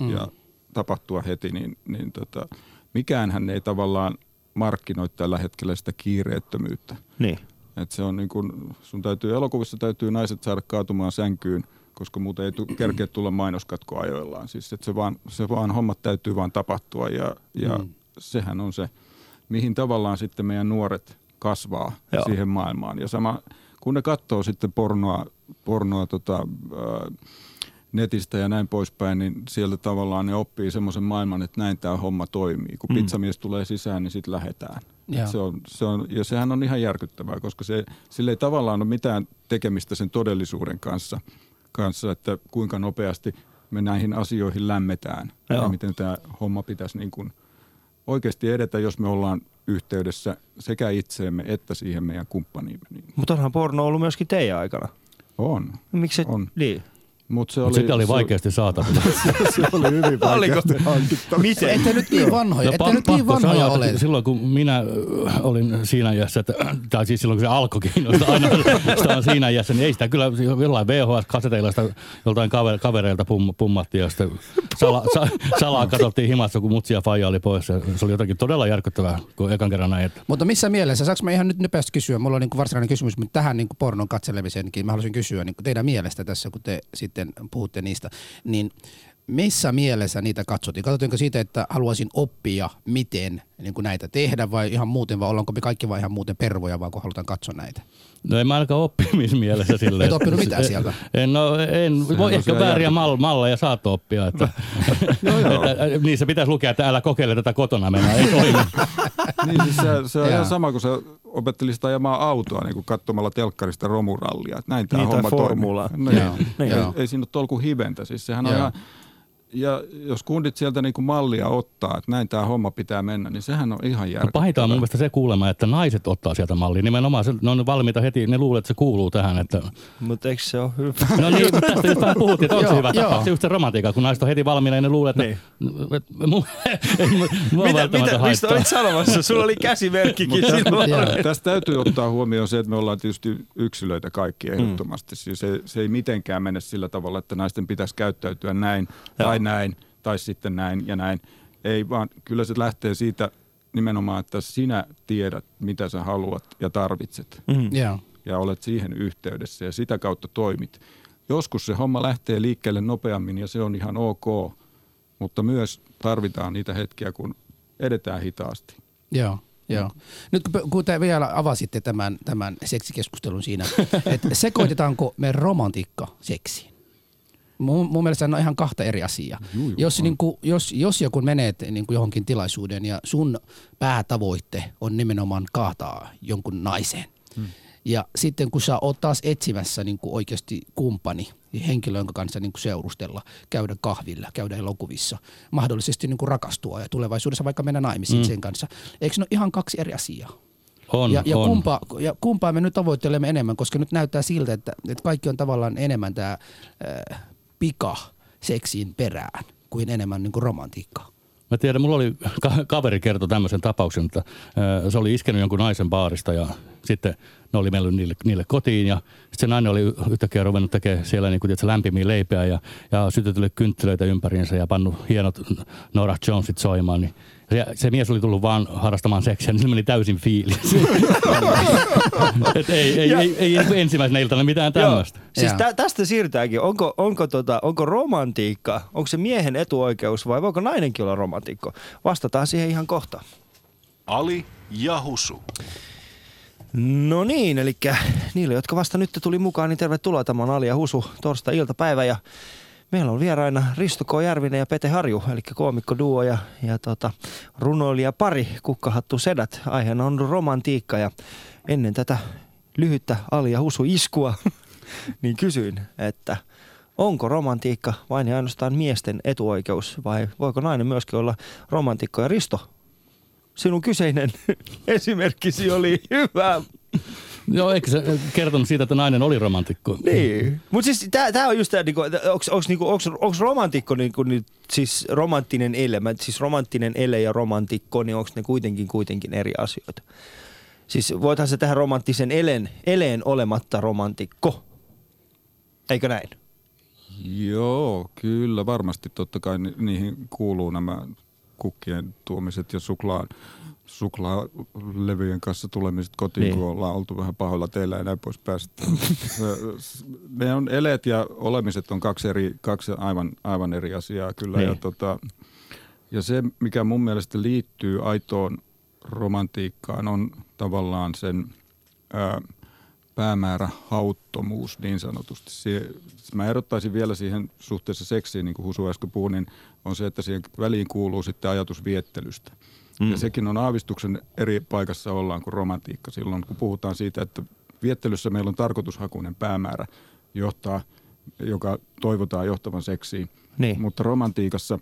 mm. ja tapahtua heti, niin, niin tota, mikäänhän ei tavallaan markkinoi tällä hetkellä sitä kiireettömyyttä. Niin. Et se on niin kun, sun täytyy elokuvissa täytyy naiset saada kaatumaan sänkyyn, koska muuten ei tu, kerkeä tulla mainoskatko ajoillaan. Siis et se, vaan, se vaan hommat täytyy vaan tapahtua ja, ja mm. sehän on se, mihin tavallaan sitten meidän nuoret kasvaa Joo. Siihen maailmaan. Ja sama, kun ne katsoo sitten pornoa, pornoa tota, ää, netistä ja näin poispäin, niin sieltä tavallaan ne oppii semmoisen maailman, että näin tämä homma toimii. Kun Mm. pizzamies tulee sisään, niin sitten lähetään. Joo. Se on, se on, ja sehän on ihan järkyttävää, koska se, sillä ei tavallaan ole mitään tekemistä sen todellisuuden kanssa, kanssa että kuinka nopeasti me näihin asioihin lämmetään Joo. ja miten tämä homma pitäisi niin kuin oikeasti edetä, jos me ollaan yhteydessä sekä itseemme että siihen meidän kumppaniimme. Mutta onhan porno ollut myöskin teidän aikana. on. Miksi On. niin. Mutta se sitä oli se, vaikeasti saatavilla. Se oli hyvin vaikeasti hankittava. Miten? Ette nyt niin vanhoja, ette pa- nyt niin vanhoja sanoa, ole. että silloin kun minä äh, olin siinä iässä, että, tai siis silloin kun se alkoi kiinnostaa aina sitä on siinä iässä, niin ei sitä kyllä jollain VHS-kaseteilla sitä joltain kaver, kavereilta pum, pummattiin ja sitten sala, sa, salaa katsottiin himassa, kun mutsi ja faija oli pois. Ja se oli jotakin todella järkyttävää, kun ekan kerran näin. Että Mutta missä mielessä, saanko mä ihan nyt nopeasti kysyä, mulla on niin varsinainen kysymys, mutta tähän niin pornon katselemiseenkin mä haluaisin kysyä niin teidän mielestä tässä, kun te sitten puhutte niistä, niin missä mielessä niitä katsottiin? Katsottiinko siitä, että haluaisin oppia, miten niin kuin näitä tehdä vai ihan muuten, vai ollaanko me kaikki vaan ihan muuten pervoja, vaan kun halutaan katsoa näitä? No en mä ainakaan oppimismielessä silleen. Et oppinut mitään sieltä? En, no, en voi ehkä siellä vääriä mal, malleja saat oppia. Että, että, niissä pitäisi lukea, että älä kokeile tätä kotona mennä, ei toimi. Niin siis se, se on ihan sama, kun sä opettelisit ajamaan autoa niin kuin katsomalla telkkarista romurallia. Että näin tämä Niin, homma formulaa. toimii. Joo, Niin, joo. ei, ei siinä ole tolku hiventä. Siis sehän on ihan, ja jos kundit sieltä niin kuin mallia ottaa, että näin tämä homma pitää mennä, niin sehän on ihan No järkevää. pahinta on mun mielestä se kuulema, että naiset ottaa sieltä mallia. Nimenomaan se, ne on valmiita heti, ne luulee, että se kuuluu tähän. Että, Mutta eikö se ole hyvä? no niin, mutta tästä just vähän puhuttiin, että onko se hyvä joo. tapa. Se just se romantiikka, kun naiset on heti valmiina ja ne luulee, että Niin. Mitä, mitä, mistä haittaa. olit sanomassa? Sulla oli käsimerkkikin silloin. Tästä täytyy ottaa huomioon se, että me ollaan tietysti yksilöitä kaikki ehdottomasti. Siis se, se ei mitenkään mene sillä tavalla, että naisten pitäisi käyttäytyä näin tai näin tai sitten näin ja näin. Ei vaan kyllä se lähtee siitä nimenomaan, että sinä tiedät, mitä sä haluat ja tarvitset Mm. Joo. ja olet siihen yhteydessä ja sitä kautta toimit. Joskus se homma lähtee liikkeelle nopeammin ja se on ihan ok, mutta myös tarvitaan niitä hetkiä, kun edetään hitaasti. Joo. Joo. Nyt kun, kun te vielä avasitte tämän, tämän seksikeskustelun siinä, että sekoitetaanko me romantiikka seksiin? Mun, mun mielestä ne on ihan kahta eri asiaa. Juu, juu, jos, on. niin kuin, jos, jos joku menet niin kuin johonkin tilaisuuden ja sun päätavoitte on nimenomaan kaataa jonkun naisen, hmm. ja sitten kun sä oot taas etsimässä niin kuin oikeasti kumppani, henkilö, jonka kanssa niin kuin seurustella, käydä kahvilla, käydä elokuvissa, mahdollisesti niin kuin rakastua ja tulevaisuudessa vaikka mennä naimisiin hmm. sen kanssa. Eikö ne ole ihan kaksi eri asiaa? On, ja, ja, on. Kumpaa, ja kumpaa me nyt tavoittelemme enemmän, koska nyt näyttää siltä, että, että kaikki on tavallaan enemmän tämä äh, pika seksiin perään kuin enemmän niin kuin romantiikkaa. Mä tiedän, mulla oli ka- kaveri kertoi tämmöisen tapauksen, että se oli iskenyt jonkun naisen baarista ja sitten ne oli mennyt niille, niille kotiin ja sitten se nainen oli yhtäkkiä ruvennut tekemään siellä niin kuin, tiedätkö, lämpimiä leipiä ja, ja sytytellyt kynttilöitä ympäriinsä ja pannut hienot Nora Jonesit soimaan. Niin se, se, mies oli tullut vaan harrastamaan seksiä, niin se meni täysin fiilis. Et ei, ei, ei, ei, ei ensimmäisenä iltana mitään tämmöistä. Siis tä, tästä siirrytäänkin. Onko, onko, tota, onko romantiikka, onko se miehen etuoikeus vai voiko nainenkin olla romantikko? Vastataan siihen ihan kohta. Ali ja Husu. No niin, eli niille, jotka vasta nyt tuli mukaan, niin tervetuloa. Tämä on Ali ja Husu torstai-iltapäivä ja meillä on vieraina Risto K. Järvinen ja Pete Harju, eli koomikko duo ja, ja tota, runoilija pari, kukkahattu sedät. Aiheena on romantiikka ja ennen tätä lyhyttä Ali ja Husu iskua, niin kysyin, että onko romantiikka vain ja ainoastaan miesten etuoikeus vai voiko nainen myöskin olla romantikko? Ja Risto, sinun kyseinen esimerkkisi oli hyvä. Joo, eikö se kertonut siitä, että nainen oli romantikko? Niin. Mutta siis tämä on just tämä, niinku, onko niinku, romantikko niinku, nyt, siis romanttinen ele, mä- siis romanttinen ele ja romantikko, niin onko ne kuitenkin kuitenkin eri asioita? Siis voithan se tehdä romanttisen elen, eleen olematta romantikko. Eikö näin? Joo, kyllä varmasti totta kai ni- niihin kuuluu nämä kukkien tuomiset ja suklaan, suklaalevyjen kanssa tulemiset kotiin, Niin. kun ollaan oltu vähän pahoilla teillä ja näin pois päästä. ne on eleet ja olemiset on kaksi, eri, kaksi aivan, aivan eri asiaa kyllä. Niin. Ja, tota, ja se, mikä mun mielestä liittyy aitoon romantiikkaan, on tavallaan sen ää, päämäärä hauttomuus niin sanotusti. Se, mä erottaisin vielä siihen suhteessa seksiin, niin kuin Husu äsken puhui, niin on se, että siihen väliin kuuluu sitten ajatus viettelystä. Mm. Ja sekin on aavistuksen eri paikassa ollaan kuin romantiikka silloin, kun puhutaan siitä, että viettelyssä meillä on tarkoitushakuinen päämäärä, johtaa, joka toivotaan johtavan seksiin. Niin. Mutta romantiikassa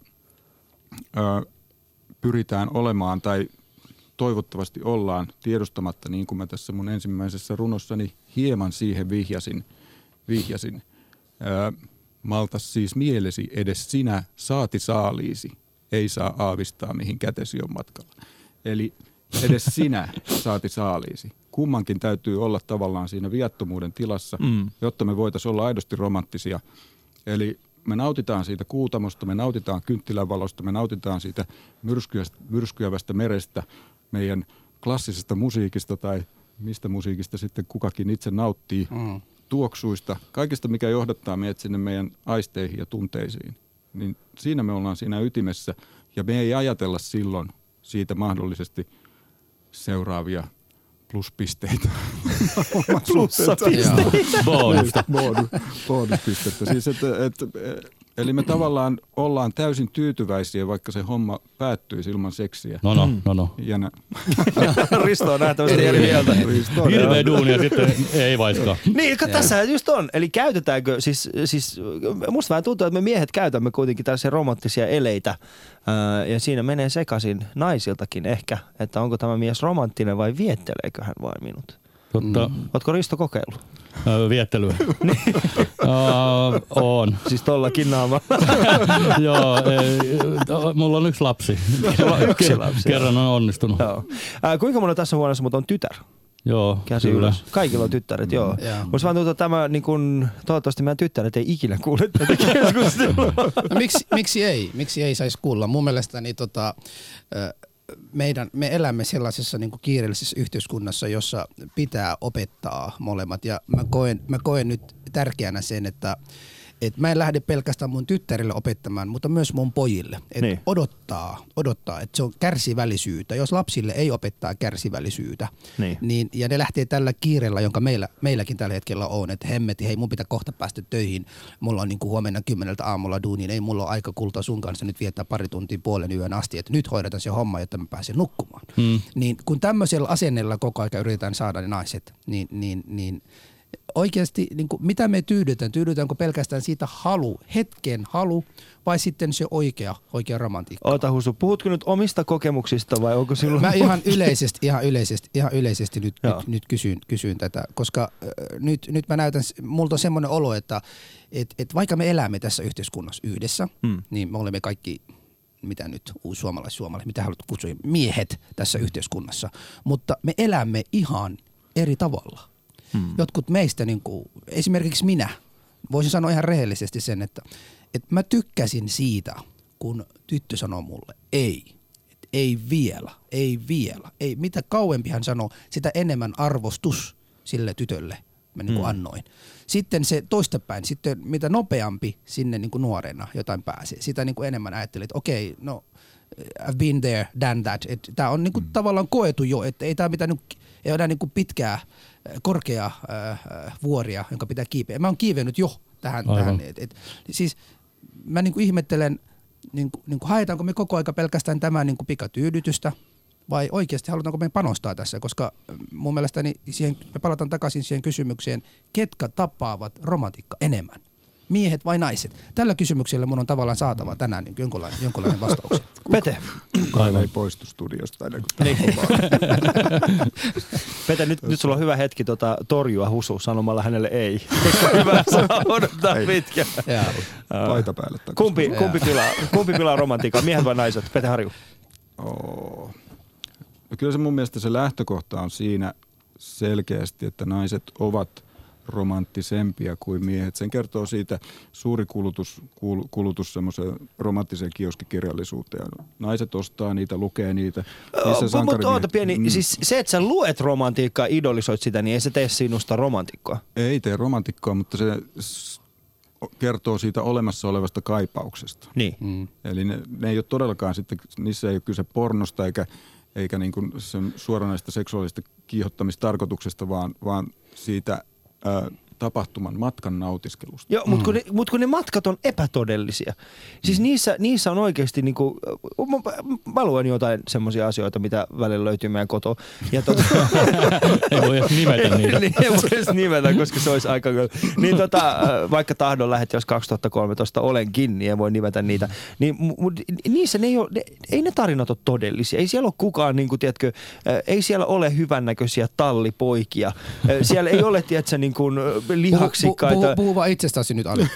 ö, pyritään olemaan tai toivottavasti ollaan tiedostamatta, niin kuin mä tässä mun ensimmäisessä runossani hieman siihen vihjasin. vihjasin. Ö, malta siis mielesi edes sinä saati saaliisi, ei saa aavistaa mihin kätesi on matkalla. Eli edes sinä saati saaliisi. Kummankin täytyy olla tavallaan siinä viattomuuden tilassa, Mm. jotta me voitaisiin olla aidosti romanttisia. Eli me nautitaan siitä kuutamosta, me nautitaan kynttilänvalosta, me nautitaan siitä myrskyävästä merestä, meidän klassisesta musiikista tai mistä musiikista sitten kukakin itse nauttii, Mm. tuoksuista, kaikesta mikä johdattaa meidät sinne meidän aisteihin ja tunteisiin. Niin siinä me ollaan siinä ytimessä ja me ei ajatella silloin siitä mahdollisesti seuraavia pluspisteitä. Plussapisteitä. Bonusta. Bonus, bonuspistettä. Siis että, että, eli me tavallaan ollaan täysin tyytyväisiä, vaikka se homma päättyisi ilman seksiä. No no, no no. Jännä. Risto on nähtävästi eri mieltä. Hirveä duuni ja sitten ei vaiskaa. Niin, tässä just on. Eli käytetäänkö, siis, siis musta vähän tuntuu, että me miehet käytämme kuitenkin tällaisia romanttisia eleitä. Ja siinä menee sekaisin naisiltakin ehkä, että onko tämä mies romanttinen vai vietteleekö hän vain minut. Totta, Ootko Risto kokeillut? Viettelyä. uh, on. Siis tollakin naamalla. Joo, ei, mulla on yksi lapsi. Yksi lapsi, Kerran on onnistunut. Joo. Kuinka monella tässä huoneessa mutta on tytär? Joo, Käsi kyllä. ylös. Kaikilla on tyttäret, joo. Joo. Musta vaan tuntuu, että tämä, niin kun, toivottavasti meidän tyttäret ei ikinä kuule tätä keskustelua. No, miksi, miksi ei? Miksi ei saisi kuulla? Mun mielestäni tota, ö, meidän, me elämme sellaisessa niin kuin kiireellisessä yhteiskunnassa, jossa pitää opettaa molemmat. Ja mä koen, mä koen nyt tärkeänä sen, että et mä en lähde pelkästään mun tyttärille opettamaan, mutta myös mun pojille. Et Niin. odottaa, odottaa, että se on kärsivällisyyttä. Jos lapsille ei opettaa kärsivällisyyttä, Niin. niin, ja ne lähtee tällä kiireellä, jonka meillä, meilläkin tällä hetkellä on, että hemmetti, hei mun pitää kohta päästä töihin, mulla on niin kuin huomenna kymmeneltä aamulla duuniin, ei mulla ole aika kultaa sun kanssa nyt viettää pari tuntia puolen yön asti, että nyt hoidetaan se homma, jotta mä pääsen nukkumaan. Mm. Niin kun tämmöisellä asennella koko ajan yritetään saada ne naiset, niin, niin, niin oikeasti niin kuin, mitä me tyydytään? Tyydytäänkö pelkästään siitä halu, hetken halu, vai sitten se oikea, oikea romantiikka? Oota Husu, puhutko nyt omista kokemuksista vai onko sinulla... Mä ihan yleisesti, ihan yleisesti, ihan yleisesti nyt, Joo. nyt, nyt kysyn, kysyn tätä, koska äh, nyt, nyt mä näytän, multa on semmoinen olo, että et, et vaikka me elämme tässä yhteiskunnassa yhdessä, Mm. mm. niin me olemme kaikki, mitä nyt uusi suomalais, suomalais, mitä haluat kutsua, miehet tässä yhteiskunnassa, mutta me elämme ihan eri tavalla. Mm. Jotkut meistä, niin kuin, esimerkiksi minä, voisin sanoa ihan rehellisesti sen, että, että mä tykkäsin siitä, kun tyttö sanoo mulle ei. Et ei vielä, ei vielä. Ei, mitä kauempi hän sanoo, sitä enemmän arvostus sille tytölle mä niin kuin Mm. annoin. Sitten se toistepäin, sitten mitä nopeampi sinne niin kuin nuorena jotain pääsee, sitä niin kuin enemmän ajattelin, että okei, no I've been there, done that. Tämä on niinku tavallaan koetu jo, että ei tämä mitään niinku, ei ole enää niinku pitkää, korkeaa äh, vuoria, jonka pitää kiipeä. Mä oon kiivennyt jo tähän. Aivan. tähän et, et, siis mä niinku ihmettelen, niinku, niinku haetaanko me koko aika pelkästään tämän niinku pikatyydytystä, vai oikeasti halutaanko me panostaa tässä, koska mun mielestäni siihen, me palataan takaisin siihen kysymykseen, ketkä tapaavat romantiikka enemmän? Miehet vai naiset? Tällä kysymyksellä mun on tavallaan saatava tänään niin jonkunlainen, jonkunlainen vastaus. Pete, Kukaan ei poistu studiosta ennen kuin Niin. Pete nyt, nyt sulla on hyvä hetki tota, torjua Husu sanomalla hänelle ei. Hyvä saa odottaa Ei. pitkään. Paita päälle. Kumpi, kumpi, pilaa, kumpi pilaa romantiikkaa, miehet vai naiset? Pete Harju. Oo. No kyllä se mun mielestä se lähtökohta on siinä selkeästi, että naiset ovat romanttisempia kuin miehet. Sen kertoo siitä suuri kulutus, kul- kulutus semmoiseen romanttiseen kioskikirjallisuuteen. Naiset ostaa niitä, lukee niitä. Niissä Mutta oota pieni, Mm. siis se, että sä luet romantiikkaa, idolisoit sitä, niin ei se tee sinusta romantikkoa. Ei tee romantikkoa, mutta se kertoo siitä olemassa olevasta kaipauksesta. Niin. Mm. Eli ne, ne ei ole todellakaan sitten, niissä ei ole kyse pornosta eikä, eikä niin kuin sen suoranaista seksuaalista kiihottamistarkoituksesta, vaan, vaan siitä ää, tapahtuman matkan nautiskelusta. Joo, mutta kun, ne, mut kun ne matkat on epätodellisia. Siis niissä, niissä on oikeasti niinku, mä, mä luen jotain semmoisia asioita, mitä välillä löytyy meidän kotoa. Ja tota, Ei voi edes nimetä niitä. niin, ei voi edes nimetä, koska se olisi aika Niin tota, äh, vaikka tahdon lähet, jos 2013 olenkin, niin en voi nimetä niitä. Niin, mu- mu- niissä ne ei, ole, ne, ei ne tarinat ole todellisia. Ei siellä ole kukaan, niin kuin, tiedätkö, äh, ei siellä ole hyvännäköisiä tallipoikia. Äh, Siellä ei ole, tiedätkö, niin kuin, Puhu, lihaksikkaita. puhu, puhu vaan itsestäsi nyt, Ali.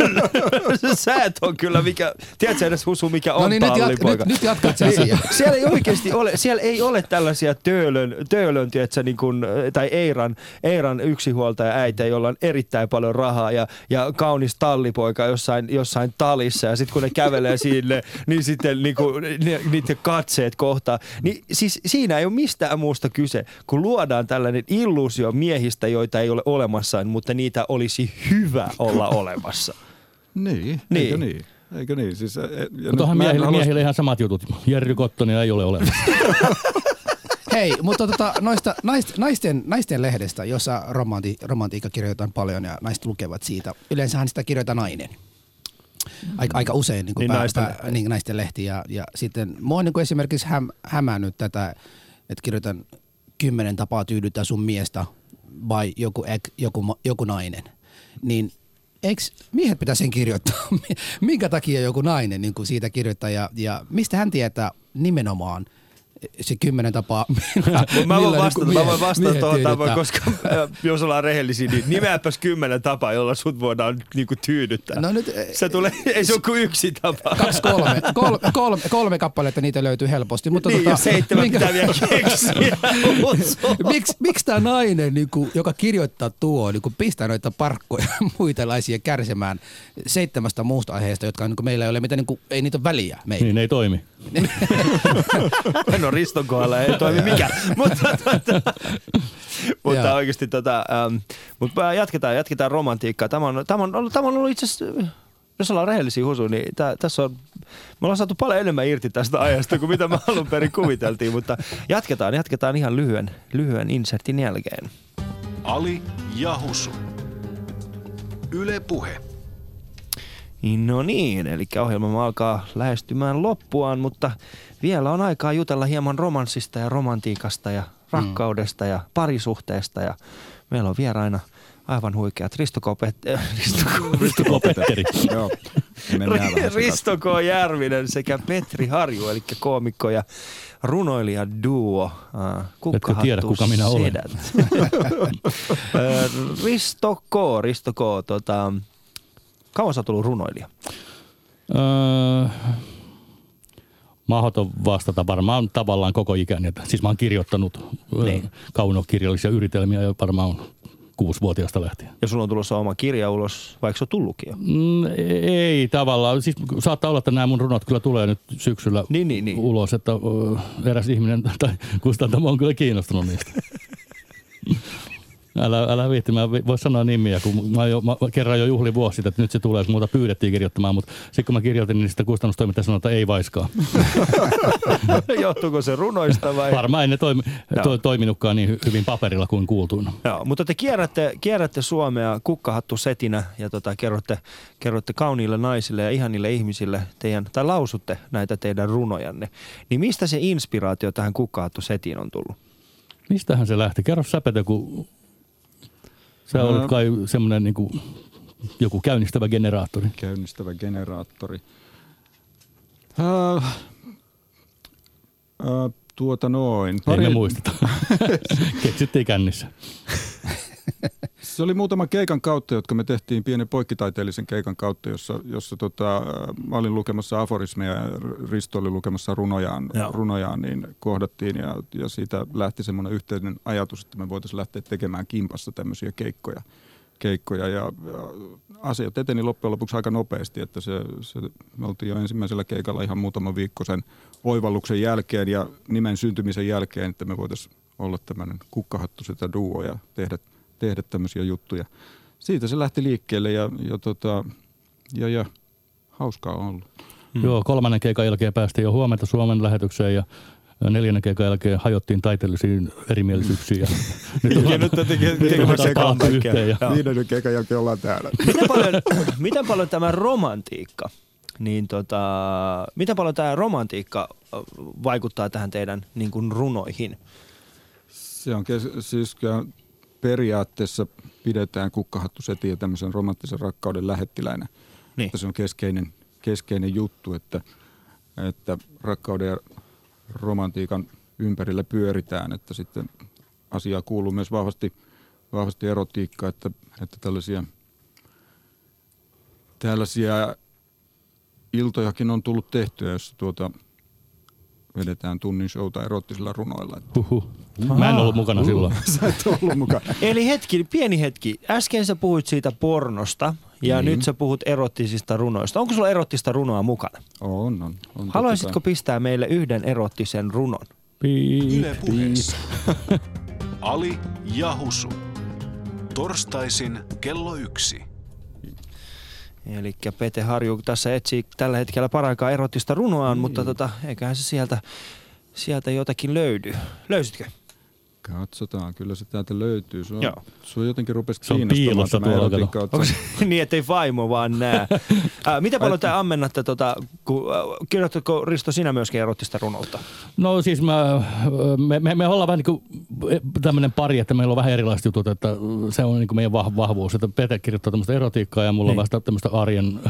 Sä et on kyllä mikä, tiedätkö edes Husu, mikä on No niin, nyt, jat, tallipoika? nyt, nyt jatkat se asia. siellä ei oikeasti ole, siellä ei ole tällaisia töölön, töölön tiedätkö, niin kuin, tai Eiran, Eiran yksinhuoltaja äitä, jolla on erittäin paljon rahaa ja, ja kaunis tallipoika jossain, jossain talissa ja sitten kun ne kävelee sinne, niin sitten niin kuin, ni, niiden katseet kohtaa. Niin siis siinä ei ole mistään muusta kyse, kun luodaan tällainen illuusio miehistä, joita ei ole olemassa, mutta niitä olisi hyvä olla olemassa. Niin, Niin. eikö niin? Eikö niin? Siis, e- ja Mutta nyt onhan miehille, halua- miehille ihan samat jutut. Jerry Kottonia ei ole olemassa. Hei, mutta tota, noista naisten, naisten, naisten lehdestä, jossa romanti, romantiikka kirjoitetaan paljon ja naiset lukevat siitä. Yleensähän sitä kirjoittaa nainen. Aika, aika usein niin Niin, pää, naisten pää, niin, naisten lehti. Ja, ja sitten mua on niin kuin esimerkiksi häm, hämännyt tätä, että kirjoitan kymmenen tapaa tyydyttää sun miestä vai joku, ek, joku, joku nainen. Niin eikö miehet pitää sen kirjoittaa? Minkä takia joku nainen niin kuin siitä kirjoittaa ja, ja mistä hän tietää nimenomaan se kymmenen tapaa, millä, Mut mä voin millä vastata, niinku mä voin vastata miehet tuohon tavoin, tyydyttää. koska äh, jos ollaan rehellisiä, niin nimeäpäs kymmenen tapaa, jolla sut voidaan niinku tyydyttää. No nyt, eh, se tulee, ei se ole kuin yksi tapa. Kaksi, kolme, kolme, kolme, kolme kappaletta niitä löytyy helposti. Mutta niin, tota, ja seitsemän minkä- pitää vielä keksiä. Miksi miksi tämä nainen, niin kuin, joka kirjoittaa tuo, niin kuin pistää noita parkkoja ja muitalaisia kärsimään seitsemästä muusta aiheesta, jotka niin kuin meillä ei ole, mitä, niin kuin, ei niitä ole väliä meillä. niin ei toimi. no Riston kohdalla ei toimi mikään. mutta tota, mutta Joo. oikeasti tota, ähm, mutta jatketaan, jatketaan romantiikkaa. Tämä on, tämä on, ollut- tämä on ollut itse asiassa, jos ollaan rehellisiä husu, niin tää, tässä on, me ollaan saatu paljon enemmän irti tästä ajasta kuin mitä me alun perin kuviteltiin, mutta jatketaan, jatketaan ihan lyhyen, lyhyen insertin jälkeen. Ali ja Husu. Yle Puhe. No niin, eli ohjelma alkaa lähestymään loppuaan, mutta vielä on aikaa jutella hieman romanssista ja romantiikasta ja rakkaudesta ja parisuhteesta. Ja meillä on vieraina aivan huikeat Risto K. Pet- äh, Risto K. Risto. Joo. Risto. Järvinen sekä Petri Harju, eli koomikko ja runoilija duo. Äh, Etkö tiedä, kuka minä olen? Äh, Risto K. Risto K. Tota, kauan sä oot ollut runoilija? Öö, mahdoton vastata varmaan tavallaan koko ikäni. Että, siis mä oon kirjoittanut Niin. kaunokirjallisia yritelmiä jo varmaan kuusivuotiaasta lähtien. Ja sulla on tulossa oma kirja ulos, vaikka se on tullutkin jo. Mm, ei tavallaan. Siis saattaa olla, että nämä mun runot kyllä tulee nyt syksyllä Niin, niin, niin. ulos, että ö, eräs ihminen tai kustantamo on kyllä kiinnostunut niistä. Älä, älä viitti, mä vois sanoa nimiä, kun mä, jo, mä kerran jo juhlin vuosi sitten, että nyt se tulee, kun muuta pyydettiin kirjoittamaan, mutta sitten kun mä kirjoitin, niin sitä kustannustoimittaja sanoi, että ei vaiskaa. Johtuuko se runoista vai? Varmaan ei ne toimi, to, toiminutkaan niin hy- hyvin paperilla kuin kuultuina. Joo, mutta te kierrätte, kierrätte Suomea kukkahattu setinä ja tota, kerrotte, kerrotte kauniille naisille ja ihanille ihmisille teidän, tai lausutte näitä teidän runojanne. Niin mistä se inspiraatio tähän kukkahattu setiin on tullut? Mistähän se lähti? Kerro sä, Pete, kun sä No. olet kai semmoinen niin kuin, joku käynnistävä generaattori. käynnistävä generaattori. Äh, äh, tuota noin. Ei me muisteta. Keksittiin kännissä. Se oli muutama keikan kautta, jotka me tehtiin pienen poikkitaiteellisen keikan kautta, jossa, jossa tota, äh, mä olin lukemassa aforismeja ja Risto oli lukemassa runojaan, Joo. runojaan niin kohdattiin ja, ja siitä lähti semmoinen yhteinen ajatus, että me voitaisiin lähteä tekemään kimpassa tämmöisiä keikkoja. keikkoja ja, ja asiat eteni loppujen lopuksi aika nopeasti, että se, se, me oltiin jo ensimmäisellä keikalla ihan muutama viikko sen oivalluksen jälkeen ja nimen syntymisen jälkeen, että me voitaisiin olla tämmöinen kukkahattu sitä duo ja tehdä, tehdä tämmöisiä juttuja. Siitä se lähti liikkeelle ja, ja, tota, ja, ja hauskaa on ollut. Hmm. Joo, kolmannen keikan jälkeen päästiin jo huomenta Suomen lähetykseen ja neljännen keikan jälkeen hajottiin taiteellisiin erimielisyyksiin. Ja nyt nyt nyt ollaan comebackia. yhteen. Ja. Viidennen keikan jälkeen ollaan täällä. Miten paljon, miten paljon tämä romantiikka, niin tota, miten paljon tämä romantiikka vaikuttaa tähän teidän niin kuin runoihin? Se on kes- siis periaatteessa pidetään kukkahattu setiä tämmöisen romanttisen rakkauden lähettiläinä. Niin. Että se on keskeinen, keskeinen juttu, että, että rakkauden ja romantiikan ympärillä pyöritään, että sitten asiaa kuuluu myös vahvasti, vahvasti erotiikka, että, että tällaisia, tällaisia iltojakin on tullut tehtyä, jossa tuota, vedetään tunnin showta erottisilla runoilla. Että huhu. Mä en ollut mukana silloin. Sä et ollut mukaan. Eli hetki, pieni hetki. Äsken sä puhuit siitä pornosta ja Niin. nyt sä puhut erottisista runoista. Onko sulla erottista runoa mukana? On, on. on Haluaisitko totta pistää meille yhden erottisen runon? Piip. Yle Puheessa. Ali ja Husu. Torstaisin kello yksi. Eli Pete Harju tässä etsii tällä hetkellä paraikaa erotista runoaan, mutta tota, eiköhän se sieltä, sieltä jotakin löydy. Löysitkö? Katsotaan, kyllä se täältä löytyy. Sua, Joo. sua jotenkin rupesi Se on piilossa tämä tuolla, erotiikka. Onko se niin, ettei vaimo vaan näe? Ää, mitä paljon te ammennatte, tota, kun, äh, kirjoitatko Risto sinä myöskin erottista runoutta? No siis mä, me, me, me ollaan vähän niin kuin tämmöinen pari, että meillä on vähän erilaiset jutut, että se on niin kuin meidän vah, vahvuus. Että Pete kirjoittaa tämmöistä erotiikkaa ja mulla Niin. on vasta tämmöistä arjen...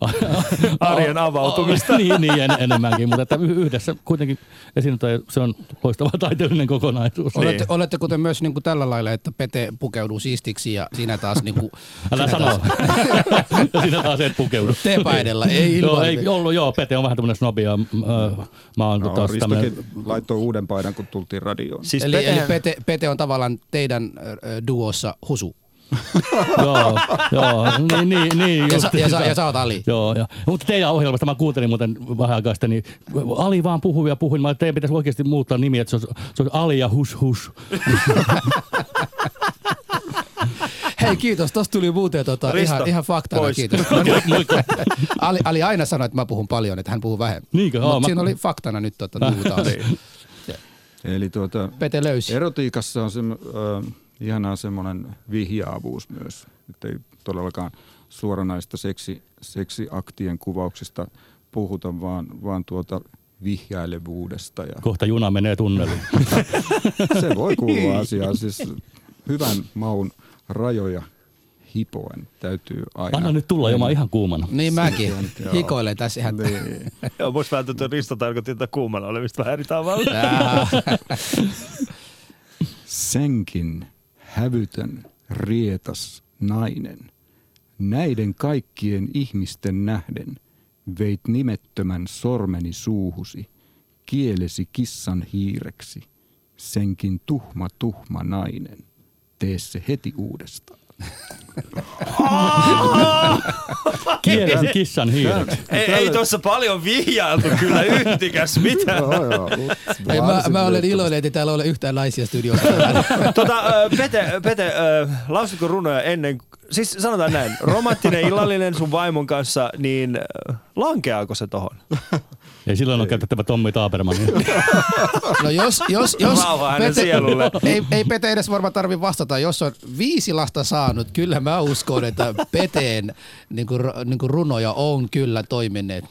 Arjen avautumista. niin, niin en, enemmänkin, mutta että yhdessä kuitenkin ja se on loistava taiteellinen kokonaisuus. Niin. Olette, olette kuten myös niin kuin tällä lailla, että Pete pukeutuu siistiksi ja siinä taas niin kuin, Älä siinä sano. taas ja sinä taas et pukeudu. teepaidella, ei Joo, ilman. ei ollut, joo, Pete on vähän tämmöinen snobi ja äh, mä oon No, taas tämmöinen... Laittoi uuden paidan, kun tultiin radioon. Siis Eli, eli Petehän- Pete, Pete on tavallaan teidän äh, duossa husu. joo, joo, niin, niin, niin Ja, sa, ja, sa, justiinsa. ja sä oot Ali. Joo, ja, mutta teidän ohjelmasta mä kuuntelin muuten vähän aikaa sitten, niin Ali vaan puhui ja puhui. Mä että teidän pitäisi oikeasti muuttaa nimi, että se olisi, se olisi Ali ja Hus Hus. Hei kiitos, tosta tuli muuten tota, Risto, ihan, ihan faktana, pois. kiitos. No, niin. Ali, Ali aina sanoi, että mä puhun paljon, että hän puhuu vähemmän. Niinkö? Mutta mä- siinä oli faktana nyt tota, tullut taas. Eli tuota, Pete löysi. erotiikassa on se, äh, ihanaa semmoinen vihjaavuus myös. Että ei todellakaan suoranaista seksi, seksiaktien kuvauksista puhuta, vaan, vaan tuota vihjailevuudesta. Ja Kohta juna menee tunneliin. se voi kuulua asiaan. Siis hyvän maun rajoja hipoen täytyy aina. Anna nyt tulla jo, mä oon ihan kuumana. Niin mäkin. Joo. Hikoilen tässä ihan. Niin. Joo, musta vähän tuntuu, että Risto tarkoitti, että kuumana olemista vähän eri tavalla. Senkin hävytön, rietas nainen. Näiden kaikkien ihmisten nähden veit nimettömän sormeni suuhusi, kielesi kissan hiireksi. Senkin tuhma, tuhma nainen. Tee se heti uudestaan. Kielesi kissan hiireksi. ei, ei tuossa paljon vihjailtu kyllä yhtikäs mitään. Joo, joo. Ei, mä, mä olen iloinen, että täällä ole yhtään naisia studiossa. tota, Pete, Pete lausutko runoja ennen, siis sanotaan näin, romanttinen illallinen sun vaimon kanssa, niin ö, lankeaako se tohon? Ei silloin ole käytettävä Tommi Taapermania. No jos, jos, jos sielulle. ei, ei Pete edes varmaan tarvi vastata. Jos on viisi lasta saanut, kyllä mä uskon, että Peteen niin kuin, niin kuin runoja on kyllä toimineet.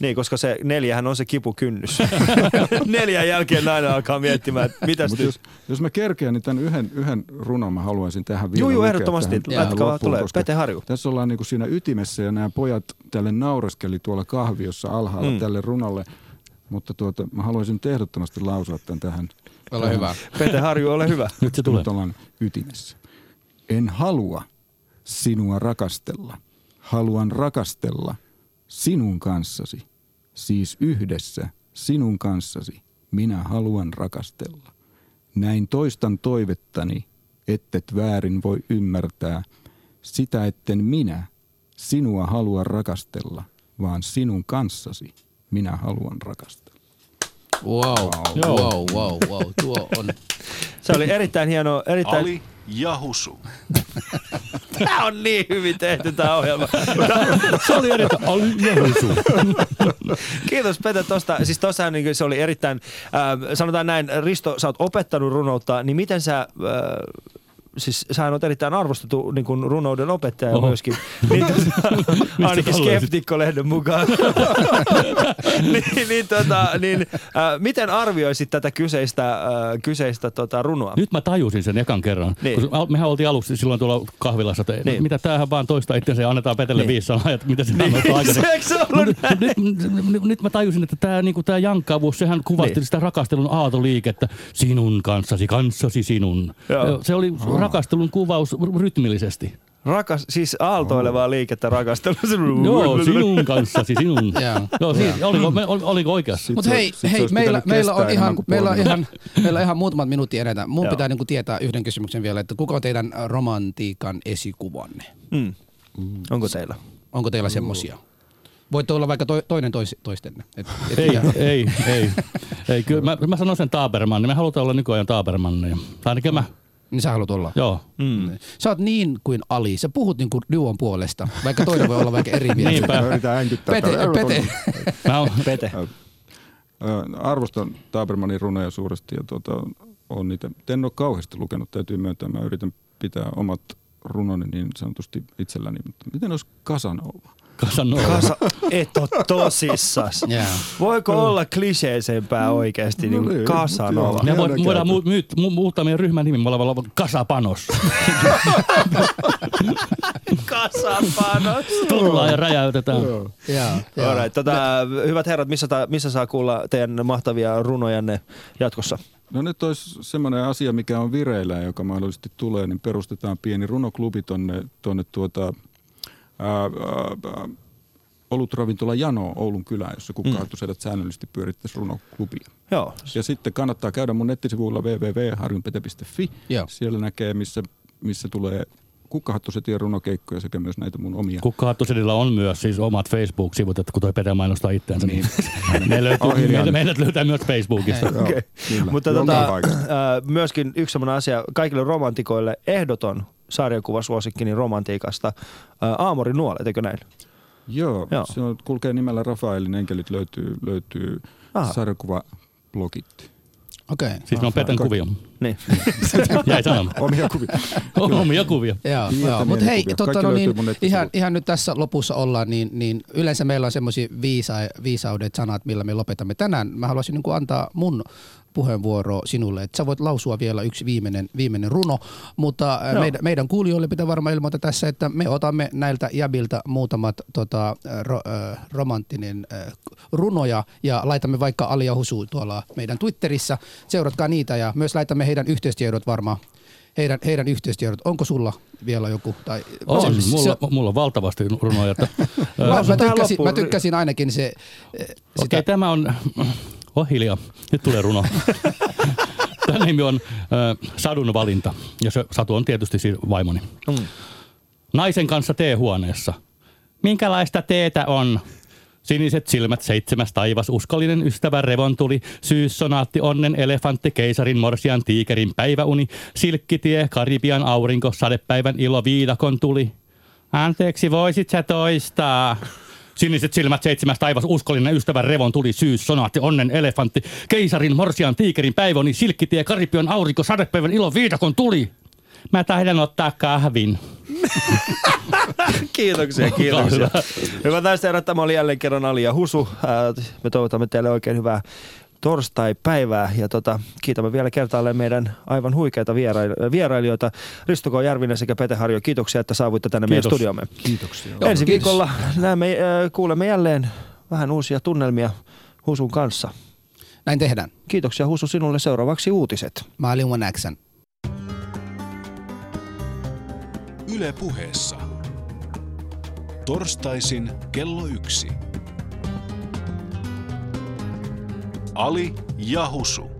Niin, koska se neljähän on se kipukynnys. Neljän jälkeen nainen alkaa miettimään, että mitäs Mut jos, jos mä kerkeän, niin tämän yhden, yhden runon mä haluaisin tähän vielä Juu, juu, ehdottomasti. Lätkä tulee. Pete Harju. Tässä ollaan niinku siinä ytimessä ja nämä pojat tälle naureskeli tuolla kahviossa alhaalla Mm. mm. tälle runolle. Mutta tuota, mä haluaisin nyt ehdottomasti lausua tämän tähän. Ole tähän- hyvä. Pete Harju, ole hyvä. Nyt se tulee. Nyt ollaan ytimessä. En halua sinua rakastella. Haluan rakastella sinun kanssasi. Siis yhdessä sinun kanssasi minä haluan rakastella. Näin toistan toivettani, ettet väärin voi ymmärtää. Sitä etten minä sinua halua rakastella, vaan sinun kanssasi minä haluan rakastella. Wow, Joo. wow, wow, wow. Tuo on. Se oli erittäin hieno, erittäin... Ali ja Husu. Tämä on niin hyvin tehty tämä ohjelma. Se oli erittäin. Kiitos Pete tosta. Siis tossahan niin se oli erittäin, äh, sanotaan näin, Risto, sä oot opettanut runoutta, niin miten sä, äh, siis sä oot erittäin arvostettu niin kuin runouden opettaja Oho. myöskin. Niin, tota, ainakin Skeptikko-lehden mukaan. niin, niin, tota, niin äh, miten arvioisit tätä kyseistä, äh, kyseistä tota, runoa? Nyt mä tajusin sen ekan kerran. Niin. Niin. Kun mehän oltiin aluksi silloin tuolla kahvilassa, että Niin. niin. mitä tämähän vaan toistaa itsensä ja annetaan Petelle Niin. niin. viisi sanaa, että mitä se ollut nyt, nyt, mä tajusin, että tämä niinku, tää jankkaavuus, sehän kuvasti Niin. niin. sitä rakastelun aatoliikettä. Sinun kanssasi, kanssasi sinun. Joo. Se oli rakastelun kuvaus rytmillisesti. Rakas, siis aaltoilevaa liikettä rakastelua. Joo, sinun kanssasi, sinun. Joo. Siis, oliko, me, ol- oliko oikeassa? Sit Mutta hei, hei meillä, meillä, on ihan, meillä, on ihan, meillä on ihan muutamat minuutit enää. Mun Joo. pitää niinku tietää yhden kysymyksen vielä, että kuka on teidän romantiikan esikuvanne? Mm. Onko teillä? Onko teillä semmosia? Voitte olla vaikka to, toinen tois, toistenne. Et, et Ei, ja- ei, ei. ei kyllä, mä, mä sanon sen Taaberman, niin me halutaan olla nykyajan Taaberman. Tai ainakin mä. Niin sä haluat olla. Joo. Mm. Sä oot niin kuin Ali. Sä puhut niin kuin duon puolesta, vaikka toinen voi olla vaikka eri mieltä. Niinpä. Yritän änkyttää. Pete. Pete. Mä oon, Pete. Arvostan Tabermanin runoja suuresti ja tuota, on niitä. En ole kauheasti lukenut, täytyy myöntää. Mä yritän pitää omat runoni niin sanotusti itselläni. Mutta miten olisi Casanova? Casanova. Kasa, et oo tosissas. Joo. Voiko olla kliseisempää oikeasti No niin niin, Casanova? mutta Me voidaan, käytös. mu- myyt, mu- muuttaa meidän ryhmän nimi, me ollaan Kasapanos. Kasapanos. Tullaan ja räjäytetään. Joo, joo. Alright, tota, hyvät herrat, missä, ta, missä saa kuulla teidän mahtavia runojanne jatkossa? No nyt olisi semmoinen asia, mikä on vireillä joka mahdollisesti tulee, niin perustetaan pieni runoklubi tonne, tonne tuota, ää, ää, olutravintola Jano Oulun kylään, jossa kukkahattusedät säännöllisesti pyörittäisi runoklubia. Joo. Ja sitten kannattaa käydä mun nettisivuilla www.harjunpete.fi. Joo. Siellä näkee, missä, missä tulee kukkahattusetien runokeikkoja sekä myös näitä mun omia. Kukkahattusedillä on myös siis omat Facebook-sivut, että kun toi Pete mainostaa itseänsä, niin, ne löytyy, meidät, meidät löytää myös Facebookista. Okay. Mutta tota, ää, myöskin yksi sellainen asia kaikille romantikoille, ehdoton sarjakuvasuosikki niin romantiikasta, ää, Aamorin nuolet, eikö näin? Joo, Joo. Joo. se on, kulkee nimellä Rafaelin enkelit, löytyy, löytyy Aha. sarjakuvablogit. Okei. Siis ne on Peten kuvia. Niin. Jäi sanomaan. Omia kuvia. Omia kuvia. Joo, Piirtämiä joo. mutta hei, Kaikki no niin, ihan, ihan nyt tässä lopussa ollaan, niin, niin yleensä meillä on semmoisia viisa, viisaudet sanat, millä me lopetamme. Tänään mä haluaisin niin kuin antaa mun puheenvuoro sinulle, että sä voit lausua vielä yksi viimeinen, viimeinen runo, mutta Joo. meidän, meidän kuulijoille pitää varmaan ilmoittaa tässä, että me otamme näiltä jäbiltä muutamat tota, ro, äh, romanttinen äh, runoja ja laitamme vaikka Ali ja Husu tuolla meidän Twitterissä. Seuratkaa niitä ja myös laitamme heidän yhteystiedot varmaan heidän, heidän yhteistyöt. Onko sulla vielä joku? Tai, On, se- mulla, se- mulla on valtavasti runoja. Että, mä, Ö, mä, tykkäsin, mä tykkäsin ainakin se, Okei, sitä, tämä on... Oh hiljaa, nyt tulee runo. Tämä nimi on äh, Sadun valinta, ja se Satu on tietysti siis vaimoni. Mm. Naisen kanssa teehuoneessa. Minkälaista teetä on? Siniset silmät, seitsemäs taivas, uskollinen ystävä revontuli, syyssonaatti, onnen elefantti, keisarin, morsian, tiikerin päiväuni, silkkitie, karibian aurinko, sadepäivän ilo, viidakon tuli. Anteeksi, voisit sä toistaa? Siniset silmät, seitsemäs taivas, uskollinen ystävä, revon tuli, syys, sonaatti, onnen, elefantti, keisarin, morsian, tiikerin, päiväuni, silkkitie, karibian aurinko, sadepäivän ilo, viidakon tuli. Mä taidan ottaa kahvin. Kiitoksia, kiitoksia. Naiset ja herrat, tämä oli jälleen kerran Ali ja Husu. Me toivotamme teille oikein hyvää torstai-päivää ja tota, kiitämme vielä kertaalleen meidän aivan huikeita vierail- vierailijoita Risto K. Järvinen sekä Pete Harjo. Kiitoksia, että saavuitte tänne meidän Kiitos. studiomme. Kiitoksia. Joo, Ensi kiitos. viikolla näemme, äh, kuulemme jälleen vähän uusia tunnelmia Husun kanssa. näin tehdään. Kiitoksia Husu sinulle. Seuraavaksi uutiset. Mä olin One Action. Yle puheessa. Torstaisin kello yksi. Ali ja Husu.